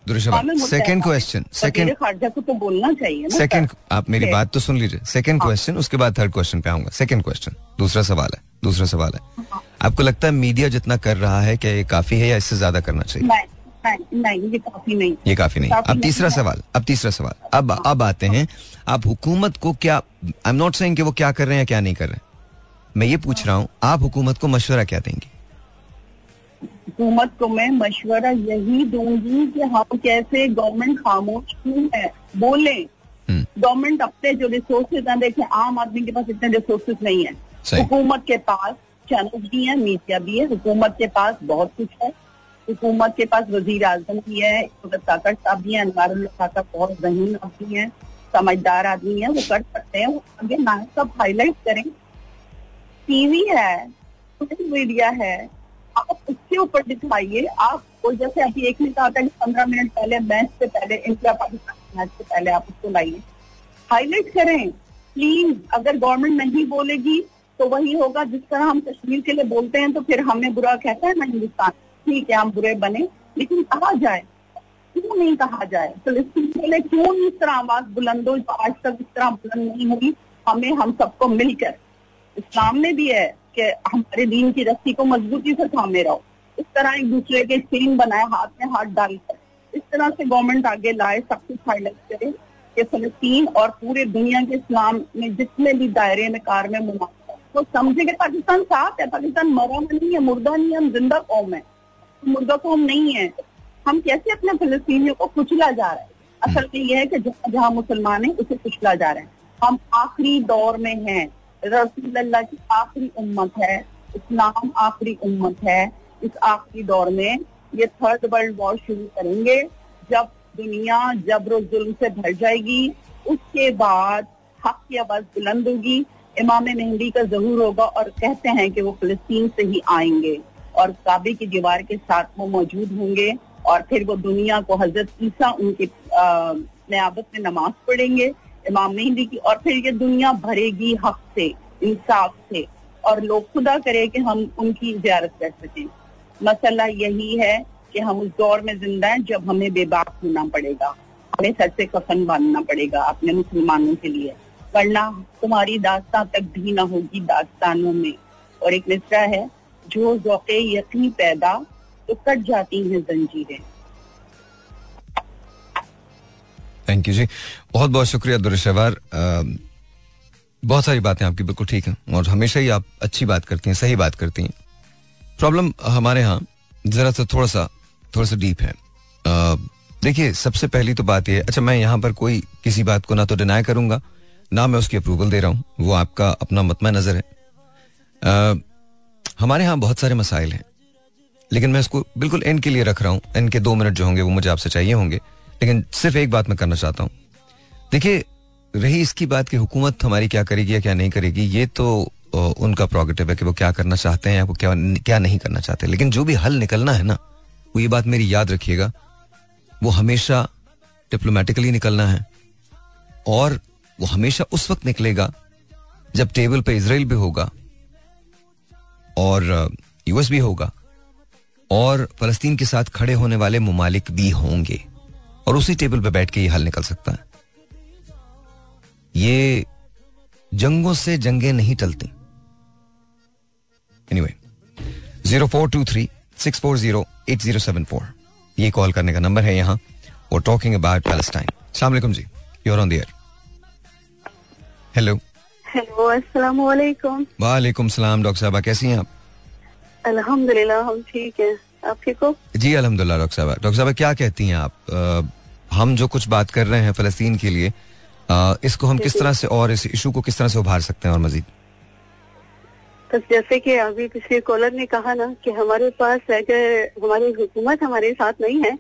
सेकंड है। क्वेश्चन सेकंड खारजा को तो बोलना चाहिए सेकंड आप मेरी बात तो सुन लीजिए। सेकेंड क्वेश्चन उसके बाद थर्ड क्वेश्चन पे आऊँगा। सेकंड क्वेश्चन दूसरा सवाल है दूसरा सवाल है। आपको लगता है मीडिया जितना कर रहा है क्या ये काफ़ी है या इससे ज़्यादा करना चाहिए? नहीं ये काफ़ी नहीं ये काफ़ी नहीं काफ़ी अब तीसरा सवाल अब तीसरा सवाल। अब अब आते हैं आप हुकूमत को क्या आई एम नॉट सेइंग कि वो क्या कर रहे हैं या क्या नहीं कर रहे हैं। मैं ये पूछ रहा हूँ आप हुकूमत को मशवरा क्या देंगे? हुकूमत को मैं मशवरा यही दूँगी कि हम कैसे गवर्नमेंट खामोश क्यों है? बोले। गवर्नमेंट अपने जो रिसोर्सेज हैं देखें आम आदमी के पास इतने रिसोर्सेज नहीं है। हुकूमत के पास चैनल भी है मीडिया भी है। हुकूमत के पास बहुत कुछ है। हुकूमत के पास वज़ीर आज़म भी है ताकत साहब भी है, अनवार बहुत जहीन आदमी है, समझदार आदमी है, वो कर सकते हैं आगे ना सब हाईलाइट करें। टीवी है सोशल मीडिया है, आप उसके ऊपर दिखाइए, आप वो जैसे अभी एक ने कहा था कि पंद्रह मिनट पहले, मैच से पहले, इंडिया पाकिस्तान मैच से पहले आप उसको लाइए। हाईलाइट करें प्लीज़ अगर गवर्नमेंट नहीं बोलेगी तो वही होगा, जिस तरह हम कश्मीर के लिए बोलते हैं तो फिर हमें बुरा कहता है ना हिंदुस्तान ठीक है, हम बुरे बने, लेकिन कहा जाए? क्यों नहीं कहा जाए? फिलिस्तीन के लिए क्यों इस तरह आवाज़ बुलंद हो? जो आज तक इस तरह बुलंद नहीं हुई। हमें, हम सबको मिलकर। इस्लाम में भी है कि हमारे दीन की रस्सी को मजबूती से थामे रहो। इस तरह एक दूसरे के चेन बनाए, हाथ में हाथ डालकर। इस तरह से गवर्नमेंट आगे लाए, सब कुछ हाईलाइट करे, कि फलस्तीन और पूरे दुनिया के इस्लाम में जितने भी दायरे में, कार में मुनाफा तो समझे कि पाकिस्तान साफ़ है? पाकिस्तान मरा नहीं है, मुर्दा नहीं है, हम ज़िंदा कौम है। मुर्दा कौम नहीं है। हम कैसे अपने फलस्तीनियों को कुचला जा रहे हैं? असल में यह है कि जहाँ मुसलमान है, उसे कुचला जा रहे हैं। हम आखिरी दौर में हैं। रसूलुल्लाह की आखिरी उम्मत है। इस्लाम आखिरी उम्मत है। इस आखिरी दौर में ये थर्ड वर्ल्ड वॉर शुरू करेंगे। जब दुनिया जबर जुल्म से भर जाएगी, उसके बाद हक की आवाज़ बुलंद होगी। इमाम मेहंदी का ज़रूर होगा और कहते हैं कि वो फिलिस्तीन से ही आएँगे। और काबे की दीवार के साथ वो मौजूद होंगे और फिर वो दुनिया को हज़रत ईसा उनकी नयाबत में नमाज़ पढ़ेंगे, इमाम मेहंदी की, और फिर ये दुनिया भरेगी हक से, इंसाफ से। और लोग खुदा करे कि हम उनकी जियारत कर सकें। मसला यही है कि हम उस दौर में ज़िंदा हैं जब हमें बेबाक होना पड़ेगा। हमें सर से कफन बांधना पड़ेगा अपने मुसलमानों के लिए। वरना तुम्हारी दास्तां तक भी ना होगी दास्तानों में। और एक मिसरा है जो जौके यकीन पैदा तो कट जाती हैं जंजीरें। थैंक यू जी। बहुत बहुत शुक्रिया दुरशवार बहुत सारी बातें आपकी बिल्कुल ठीक हैं और हमेशा ही आप अच्छी बात करती हैं सही बात करती हैं। प्रॉब्लम हमारे यहाँ जरा सा थोड़ा सा थोड़ा सा डीप है। देखिए सबसे पहली तो बात यह अच्छा मैं यहाँ पर कोई किसी बात को ना तो डिनाई करूँगा ना मैं उसकी अप्रूवल दे रहा हूँ वो आपका अपना मतम नज़र है। आ, हमारे यहाँ बहुत सारे मसाइल हैं। लेकिन मैं इसको बिल्कुल एंड के लिए रख रहा हूँ। एंड के दो मिनट जो होंगे वो मुझे आपसे चाहिए होंगे। लेकिन सिर्फ़ एक बात मैं करना चाहता हूँ। देखिए, रही इसकी बात कि हुकूमत हमारी क्या करेगी या क्या नहीं करेगी, ये तो उनका प्रोगेटिव है कि वो क्या करना चाहते हैं या वो क्या क्या नहीं करना चाहते। लेकिन जो भी हल निकलना है ना, वो ये बात मेरी याद रखिएगा। वो हमेशा डिप्लोमेटिकली निकलना है। और वो हमेशा उस वक्त निकलेगा जब टेबल पे इसराइल भी होगा। और यूएस भी होगा। और फलस्तीन के साथ खड़े होने वाले ममालिक भी होंगे। और उसी टेबल पर बैठ के ये हल निकल सकता है। ये जंगों से जंगे नहीं टलती। Anyway zero four two three six four zero eight zero seven four ये कॉल करने का नंबर है यहाँ। और टॉकिंग अबाउट पैलेस्टाइन सलाम जी। You're on the air hello hello अस्सलाम वालेकुम वालेकुम सलाम डॉक्टर साहबा कैसी हैं आप? अल्हम्दुलिल्लाह हम ठीक हैं। आप ठीक हो? जी अल्हम्दुलिल्लाह डॉक्टर साहबा। डॉक्टर साहबा क्या कहती हैं आप? आ, हम जो कुछ बात कर रहे हैं फलस्तीन के लिए आ, इसको हम किस तरह से और इस इशू को किस तरह से उभार सकते हैं और मजीद? बस जैसे कि अभी पिछले कॉलर ने कहा ना कि हमारे पास अगर हमारी हुकूमत हमारे साथ नहीं है।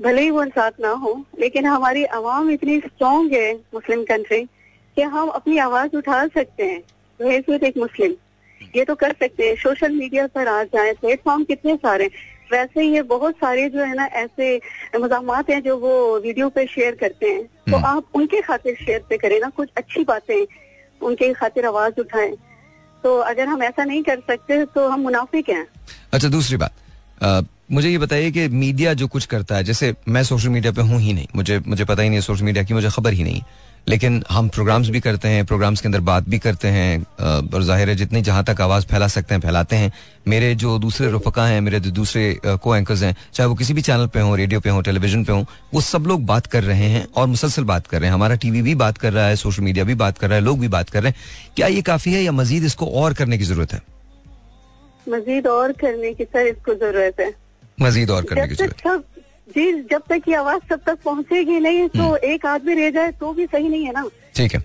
भले ही वो साथ ना हो लेकिन हमारी आवाम इतनी स्ट्रॉन्ग है मुस्लिम कंट्री कि हम अपनी आवाज़ उठा सकते हैं। एक मुस्लिम। ये तो कर सकते हैं। सोशल मीडिया पर आ जाए। प्लेटफॉर्म कितने सारे वैसे ये बहुत सारे जो है ना ऐसे मजाम हैं जो वो वीडियो पे शेयर करते हैं। तो हम्म। आप उनके खातिर शेयर पे करें ना। कुछ अच्छी बातें उनके खातिर आवाज़ उठाएँ। तो अगर हम ऐसा नहीं कर सकते तो हम मुनाफिक हैं। अच्छा दूसरी बात। आ, मुझे ये बताइए कि मीडिया जो कुछ करता है, जैसे मैं सोशल मीडिया पे हूँ ही नहीं, मुझे मुझे पता ही नहीं सोशल मीडिया की मुझे खबर ही नहीं, लेकिन हम प्रोग्राम्स भी करते हैं, प्रोग्राम्स के अंदर बात भी करते हैं और ज़ाहिर है जितनी जहाँ तक आवाज़ फैला सकते हैं, फैलाते हैं। मेरे जो दूसरे रुफका हैं, मेरे जो दूसरे को एंकर्स हैं, चाहे वो किसी भी चैनल पे हों रेडियो पे हों टेलीविज़न पे हों, वो सब लोग बात कर रहे हैं और मुसलसल बात कर रहे हैं। हमारा टीवी भी बात कर रहा है सोशल मीडिया भी बात कर रहा है, लोग भी बात कर रहे हैं। क्या ये काफ़ी है या मजीद इसको और करने की ज़रूरत है? मजीद और करने की सर इसको ज़रूरत है। मजीद और करने की जी जब तक ये आवाज़ सब तक पहुंचेगी नहीं तो हम्म। एक आदमी रह जाए तो भी सही नहीं है ना। ठीक है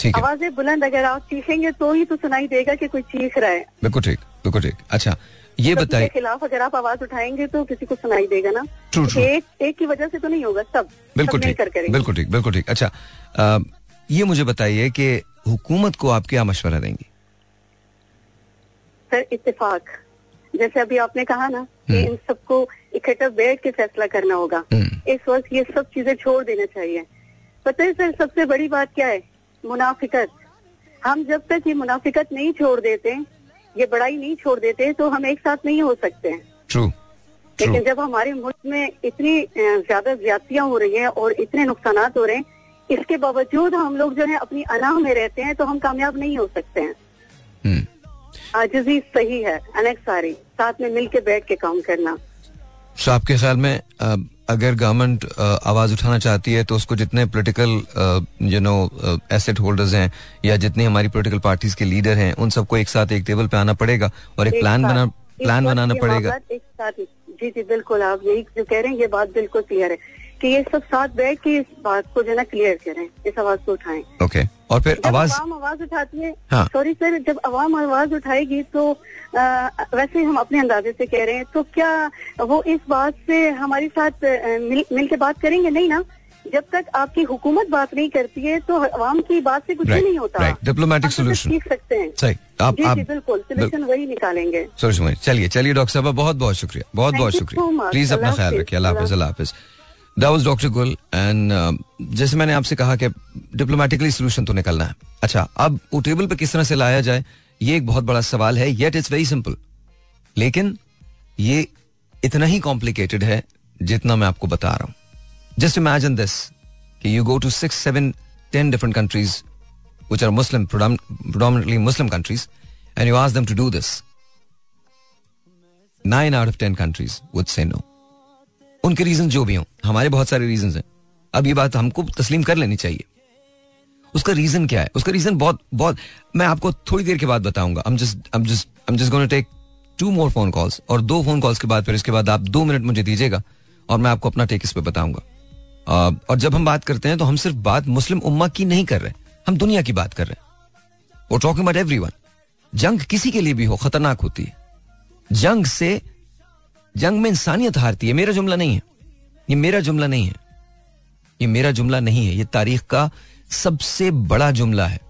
ठीक है। आवाज़ें बुलंद अगर आप चीखेंगे तो ही तो सुनाई देगा कि कोई चीख रहा है। बिल्कुल ठीक बिल्कुल ठीक। अच्छा ये बताइए खिलाफ अगर आप आवाज़ उठाएँगे तो किसी को सुनाई देगा ना। ट्रू ट्रू एक एक की वजह से तो नहीं होगा सब बिल्कुल ठीक बिल्कुल ठीक बिल्कुल ठीक। अच्छा ये मुझे बताइए कि हुकूमत को आप क्या मशवरा देंगी? सर इत्तेफाक। जैसे अभी आपने कहा ना कि इन सबको इकट्ठा बैठ के फैसला करना होगा। इस वक्त ये सब चीज़ें छोड़ देना चाहिए। पता है सर सबसे बड़ी बात क्या है? मुनाफिकत। हम जब तक ये मुनाफिकत नहीं छोड़ देते ये बड़ाई नहीं छोड़ देते तो हम एक साथ नहीं हो सकते हैं। ट्रू लेकिन जब हमारे मुल्क में इतनी ज़्यादा ज्यादतियाँ हो रही हैं और इतने नुकसान हो रहे हैं इसके बावजूद हम लोग जो है अपनी अनाह में रहते हैं तो हम कामयाब नहीं हो सकते हैं। आजिजी सही है अनेक्सारी साथ में मिल के बैठ के काम करना। सो आपके ख्याल में अगर गवर्नमेंट आवाज़ उठाना चाहती है तो उसको जितने political you know asset holders हैं या जितनी हमारी पॉलिटिकल पार्टीज़ के लीडर हैं उन सबको एक साथ एक टेबल पे आना पड़ेगा और एक एक प्लान बना प्लान बनाना पड़ेगा। एक साथ जी जी बिल्कुल आप यही जो कह रहे हैं ये बात बिल्कुल क्लियर है कि ये सब साथ बैठ के इस बात को जो है ना क्लियर करें इस आवाज़ को उठाएँ। ओके और फिर आवाज़ आवाज़ उठाती है हाँ। सॉरी सर जब आवाम आवाज़ उठाएगी तो आ, वैसे हम अपने अंदाजे से कह रहे हैं तो क्या वो इस बात से हमारे साथ मिल, मिल के बात करेंगे? नहीं ना। जब तक आपकी हुकूमत बात नहीं करती है तो आवाम की बात से कुछ Right, नहीं होता। right. सिर्फ़ solution. सीख सकते हैं। सही आप आप जी बिल्कुल सोल्यूशन वही निकालेंगे। चलिए चलिए डॉक्टर साहब बहुत बहुत शुक्रिया बहुत बहुत शुक्रिया। प्लीज़ अपना ख्याल रखिए अल्लाह हाफिज अल्लाह हाफिज। That was doctor Gul and जैसे मैंने आपसे कहा कि डिप्लोमेटिकली सोल्यूशन तो निकलना है। अच्छा अब वो टेबल पे किस तरह से लाया जाए, ये एक बहुत बड़ा सवाल है येट इट्स वेरी सिंपल लेकिन ये इतना ही कॉम्प्लिकेटेड है, जितना मैं आपको बता रहा हूँ। जस्ट इमेजिन दिस कि you go to six seven ten different countries which are Muslim predom- Muslim countries and you you ask to do this nine out of ten countries countries से no. उनके रीजन जो भी हों, हमारे बहुत सारे रीजन हैं। अब ये बात हमको तस्लीम कर लेनी चाहिए। उसका रीजन क्या है? उसका रीजन बहुत बहुत, मैं आपको थोड़ी देर के बाद बताऊँगा। I'm just I'm just going to take two more phone calls और दो फ़ोन कॉल्स के बाद फिर इसके बाद आप दो मिनट मुझे दीजिएगा और मैं आपको अपना टेक इस पे बताऊँगा। और जब हम बात करते हैं तो हम सिर्फ़ बात मुस्लिम उम्मा की नहीं कर रहे हम दुनिया की बात कर रहे हैं। वो टॉकिंग अबाउट एवरीवन जंग किसी के लिए भी हो, खतरनाक होती है। जंग से जंग में इंसानियत हारती है, मेरा जुमला नहीं है। ये मेरा जुमला नहीं है। ये मेरा जुमला नहीं है। ये तारीख का सबसे बड़ा जुमला है।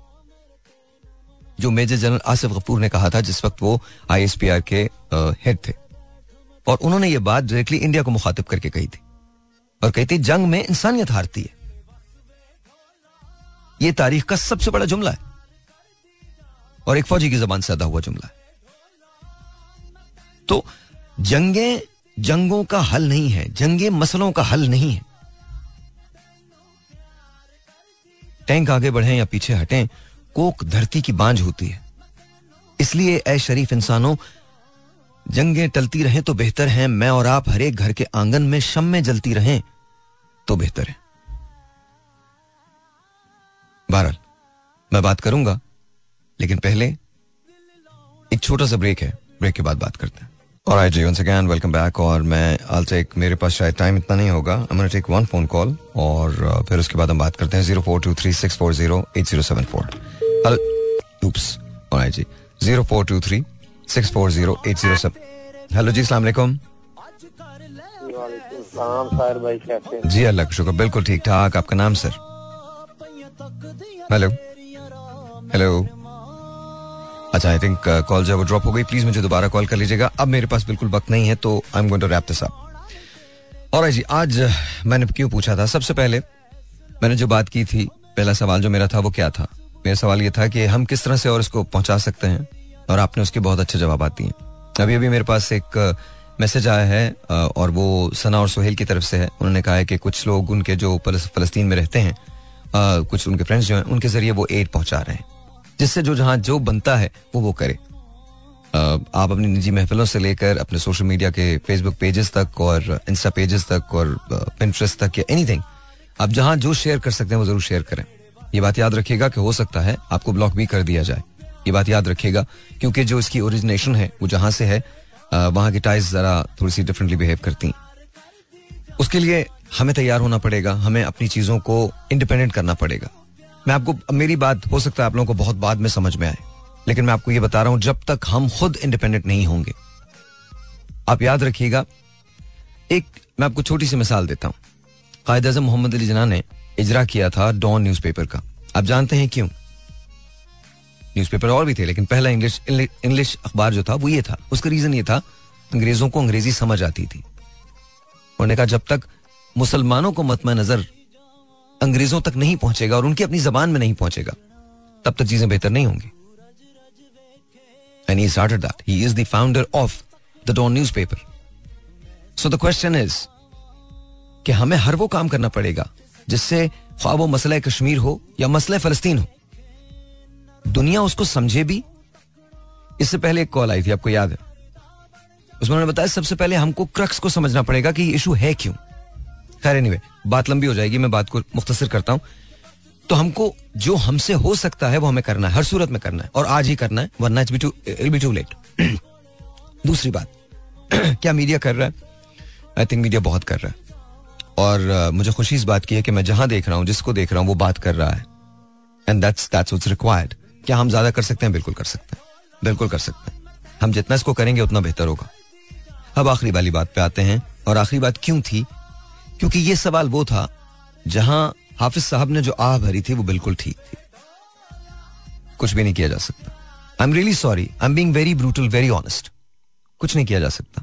जो मेजर जनरल आसिफ गफूर ने कहा था, जिस वक्त वो आईएसपीआर के हेड थे। और उन्होंने ये बात डायरेक्टली इंडिया को मुखातिब करके कही थी। और कही थी, जंग में इंसानियत हारती है। ये तारीख का सबसे बड़ा जुमला है। और एक फौजी की जबान से अदा हुआ जुमला है। तो जंगे, जंगों का हल नहीं है, जंगे मसलों का हल नहीं है। टैंक आगे बढ़े या पीछे हटें, कोक धरती की बांझ होती है। इसलिए ऐ शरीफ इंसानों, जंगे टलती रहें तो बेहतर है, मैं और आप हर एक घर के आँगन में शम में जलती रहें तो बेहतर है। बहरहाल, मैं बात करूँगा, लेकिन पहले एक छोटा सा ब्रेक है, ब्रेक के बाद बात करते हैं। और आई जी वंस अगेन वेलकम बैक और मैं आल टेक मेरे पास शायद टाइम इतना नहीं होगा। I am take one phone call और uh, फिर उसके बाद हम बात करते हैं zero four two three six four zero eight zero seven four hello oops और आई जी zero four two three six four zero eight zero seven hello जी सलाम हैं? जी अल्लाह का शुक्र बिल्कुल ठीक ठाक। आपका नाम सर हेलो हेलो अच्छा आई थिंक कॉल जो ड्रॉप हो गई। प्लीज़ मुझे दोबारा कॉल कर लीजिएगा। अब मेरे पास बिल्कुल वक्त नहीं है तो I am going to wrap this up और जी आज uh, मैंने क्यों पूछा था? सबसे पहले मैंने जो बात की थी पहला सवाल जो मेरा था वो क्या था? मेरा सवाल ये था कि हम किस तरह से और इसको पहुँचा सकते हैं? और आपने उसके बहुत अच्छे जवाब दिए अभी अभी मेरे पास एक मैसेज आया है और वो सना और सोहेल की तरफ़ से है। उन्होंने कहा है कि कुछ लोग उनके जो फलस्तीन में रहते हैं कुछ उनके फ्रेंड्स जो हैं उनके ज़रिए वो एड पहुँचा रहे हैं। जिससे जो जहाँ जो बनता है, वो वो करे। आप अपनी निजी महफिलों से लेकर अपने सोशल मीडिया के फेसबुक पेजेस तक और इंस्टा पेजेस तक और पिंट्रेस्ट तक या एनीथिंग आप जहाँ जो शेयर कर सकते हैं, वो ज़रूर शेयर करें। ये बात याद रखिएगा कि हो सकता है आपको ब्लॉक भी कर दिया जाए। ये बात याद रखिएगा क्योंकि जो इसकी ओरिजिनेशन है, वो जहाँ से है वहाँ की टाइज जरा थोड़ी सी डिफरेंटली बिहेव करती हैं। उसके लिए हमें तैयार होना पड़ेगा, हमें अपनी चीज़ों को इंडिपेंडेंट करना पड़ेगा। मैं आपको, मेरी बात हो सकता है आप लोगों को बहुत बाद में समझ में आए, लेकिन मैं आपको ये बता रहा हूँ, जब तक हम खुद इंडिपेंडेंट नहीं होंगे, आप याद रखिएगा, एक, मैं आपको छोटी सी मिसाल देता हूँ। कायद अजम मोहम्मद अली जना ने इजरा किया था डॉन न्यूज़पेपर का। आप जानते हैं क्यों? न्यूज़पेपर और भी थे, लेकिन पहला इंग्लिश इंग्लिश अखबार जो था, वो ये था। उसका रीजन ये था, अंग्रेज़ों को अंग्रेज़ी समझ आती थी। उन्होंने कहा, जब तक मुसलमानों को मतम नज़र अंग्रेज़ों तक नहीं पहुंचेगा और उनकी अपनी जबान में नहीं पहुंचेगा, तब तक चीज़ें बेहतर नहीं होंगी। And he started that. He is the founder of the Dawn newspaper. So the question is कि हमें हर वो काम करना पड़ेगा जिससे ख्वाह वो मसला कश्मीर हो या मसला फलस्तीन हो। दुनिया उसको समझे भी। इससे पहले एक कॉल आई थी, आपको याद है। उसमें उन्होंने बताया, सबसे पहले हमको क्रक्स को समझना पड़ेगा कि इशू है क्यों। खैर एनीवे बात लंबी हो जाएगी मैं बात को मुख्तसर करता हूँ। तो हमको जो हमसे हो सकता है वो हमें करना है हर सूरत में करना है और आज ही करना है वरना it's be too it be too late दूसरी बात क्या मीडिया कर रहा है? आई थिंक मीडिया बहुत कर रहा है। और uh, मुझे खुशी इस बात की है कि मैं जहाँ देख रहा हूँ जिसको देख रहा हूँ वो बात कर रहा है। And that's that's what's required क्या हम ज़्यादा कर सकते हैं? बिल्कुल कर सकते हैं। बिल्कुल कर सकते हैं। हम जितना इसको करेंगे उतना बेहतर होगा। अब आखिरी वाली बात पे आते हैं और आखिरी बात क्यों थी? क्योंकि ये सवाल वो था, जहाँ हाफिज साहब ने जो आह भरी थी वो बिल्कुल ठीक थी। कुछ भी नहीं किया जा सकता। I am really sorry I am being very brutal very honest कुछ नहीं किया जा सकता।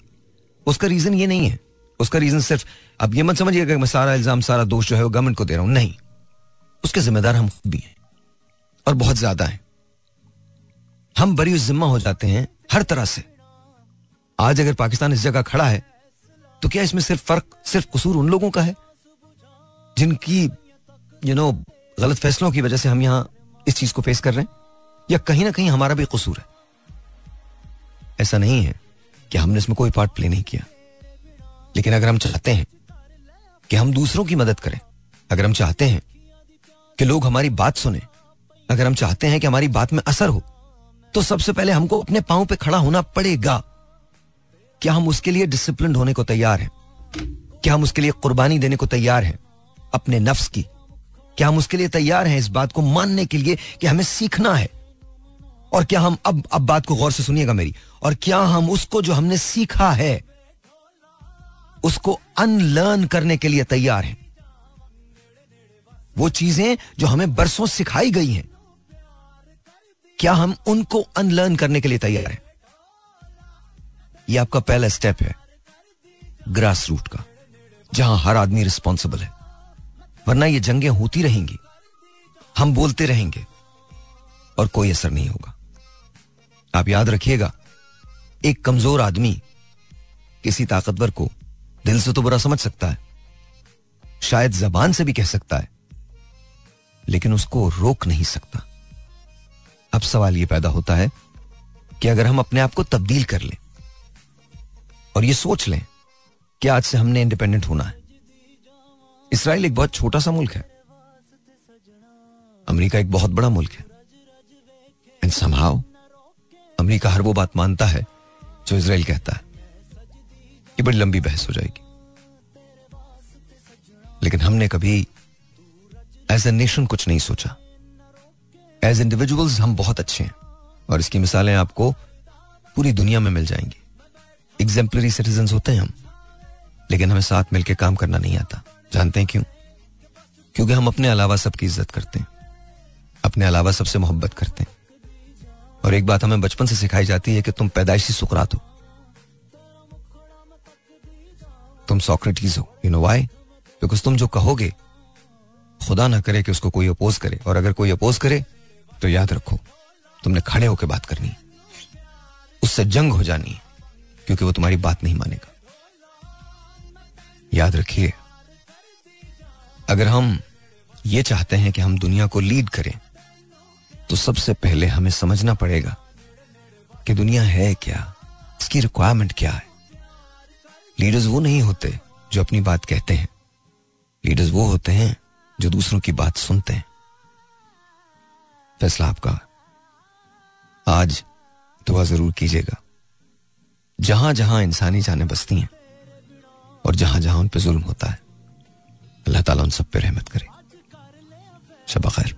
उसका रीजन ये नहीं है। उसका रीजन सिर्फ़, अब ये मत समझिएगा कि मैं सारा इल्ज़ाम, सारा दोष जो है वो गवर्नमेंट को दे रहा हूँ। नहीं। उसके जिम्मेदार हम खुद भी हैं। और बहुत ज़्यादा हैं। हम बड़ी जिम्मा हो जाते हैं हर तरह से। आज अगर पाकिस्तान इस जगह खड़ा है तो क्या इसमें सिर्फ़ फ़र्क, सिर्फ़ कसूर उन लोगों का है? जिनकी यू नो गलत फैसलों की वजह से हम यहाँ इस चीज़ को फेस कर रहे हैं? या कहीं ना कहीं हमारा भी कसूर है? ऐसा नहीं है कि हमने इसमें कोई पार्ट प्ले नहीं किया। लेकिन अगर हम चाहते हैं कि हम दूसरों की मदद करें, अगर हम चाहते हैं कि लोग हमारी बात सुने, अगर हम चाहते हैं कि हमारी बात में असर हो तो सबसे पहले हमको अपने पाँव पे खड़ा होना पड़ेगा। क्या हम उसके लिए डिसिप्लिन होने को तैयार हैं? क्या हम उसके लिए कुर्बानी देने को तैयार हैं? अपने नफ्स की। क्या हम उसके लिए तैयार हैं इस बात को मानने के लिए कि हमें सीखना है? और क्या हम अब अब बात को गौर से सुनिएगा मेरी। और क्या हम उसको जो हमने सीखा है, उसको अनलर्न करने के लिए तैयार हैं? वो चीज़ें जो हमें बरसों सिखाई गई हैं, क्या हम उनको अनलर्न करने के लिए तैयार हैं? यह आपका पहला स्टेप है ग्रास रूट का, जहाँ हर आदमी रिस्पॉन्सिबल है। वरना ये जंगें होती रहेंगी, हम बोलते रहेंगे, और कोई असर नहीं होगा। आप याद रखिएगा, एक कमज़ोर आदमी किसी ताकतवर को दिल से तो बुरा समझ सकता है, शायद जबान से भी कह सकता है, लेकिन उसको रोक नहीं सकता। अब सवाल यह पैदा होता है कि अगर हम अपने आप को तब्दील कर लें और ये सोच लें कि आज से हमने इंडिपेंडेंट होना है। इसराइल एक बहुत छोटा सा मुल्क है। अमेरिका एक बहुत बड़ा मुल्क है। एंड समहाउ अमेरिका हर वो बात मानता है जो इसराइल कहता है ये बड़ी लंबी बहस हो जाएगी। लेकिन हमने कभी एज ए नेशन कुछ नहीं सोचा। एज इंडिविजुअल्स हम बहुत अच्छे हैं। और इसकी मिसालें आपको पूरी दुनिया में मिल जाएँगी। एग्जाम्पलरी सिटीजन होते हैं हम। लेकिन हमें साथ मिलकर काम करना नहीं आता। जानते हैं क्यों? क्योंकि हम अपने अलावा सबकी इज़्ज़त करते हैं। अपने अलावा सबसे मोहब्बत करते हैं। और एक बात हमें बचपन से सिखाई जाती है कि तुम पैदाइशी सुकरात हो। तुम सॉक्रेटिस हो। यू नो वाई बिकॉज़ तुम जो कहोगे, खुदा ना करे कि उसको कोई अपोज करे। और अगर कोई अपोज करे तो याद रखो, तुमने खड़े होकर बात करनी उससे जंग हो जानी है। क्योंकि वो तुम्हारी बात नहीं मानेगा। याद रखिए, अगर हम ये चाहते हैं कि हम दुनिया को लीड करें तो सबसे पहले हमें समझना पड़ेगा कि दुनिया है क्या, इसकी रिक्वायरमेंट क्या है। लीडर्स वो नहीं होते जो अपनी बात कहते हैं। लीडर्स वो होते हैं जो दूसरों की बात सुनते हैं। फैसला आपका। आज दुआ ज़रूर कीजिएगा। जहाँ जहाँ इंसानी जाने बसती हैं और जहाँ जहाँ उन पर जुल्म होता है, अल्लाह ताला उन सब पे रहमत करे। शबा खैर।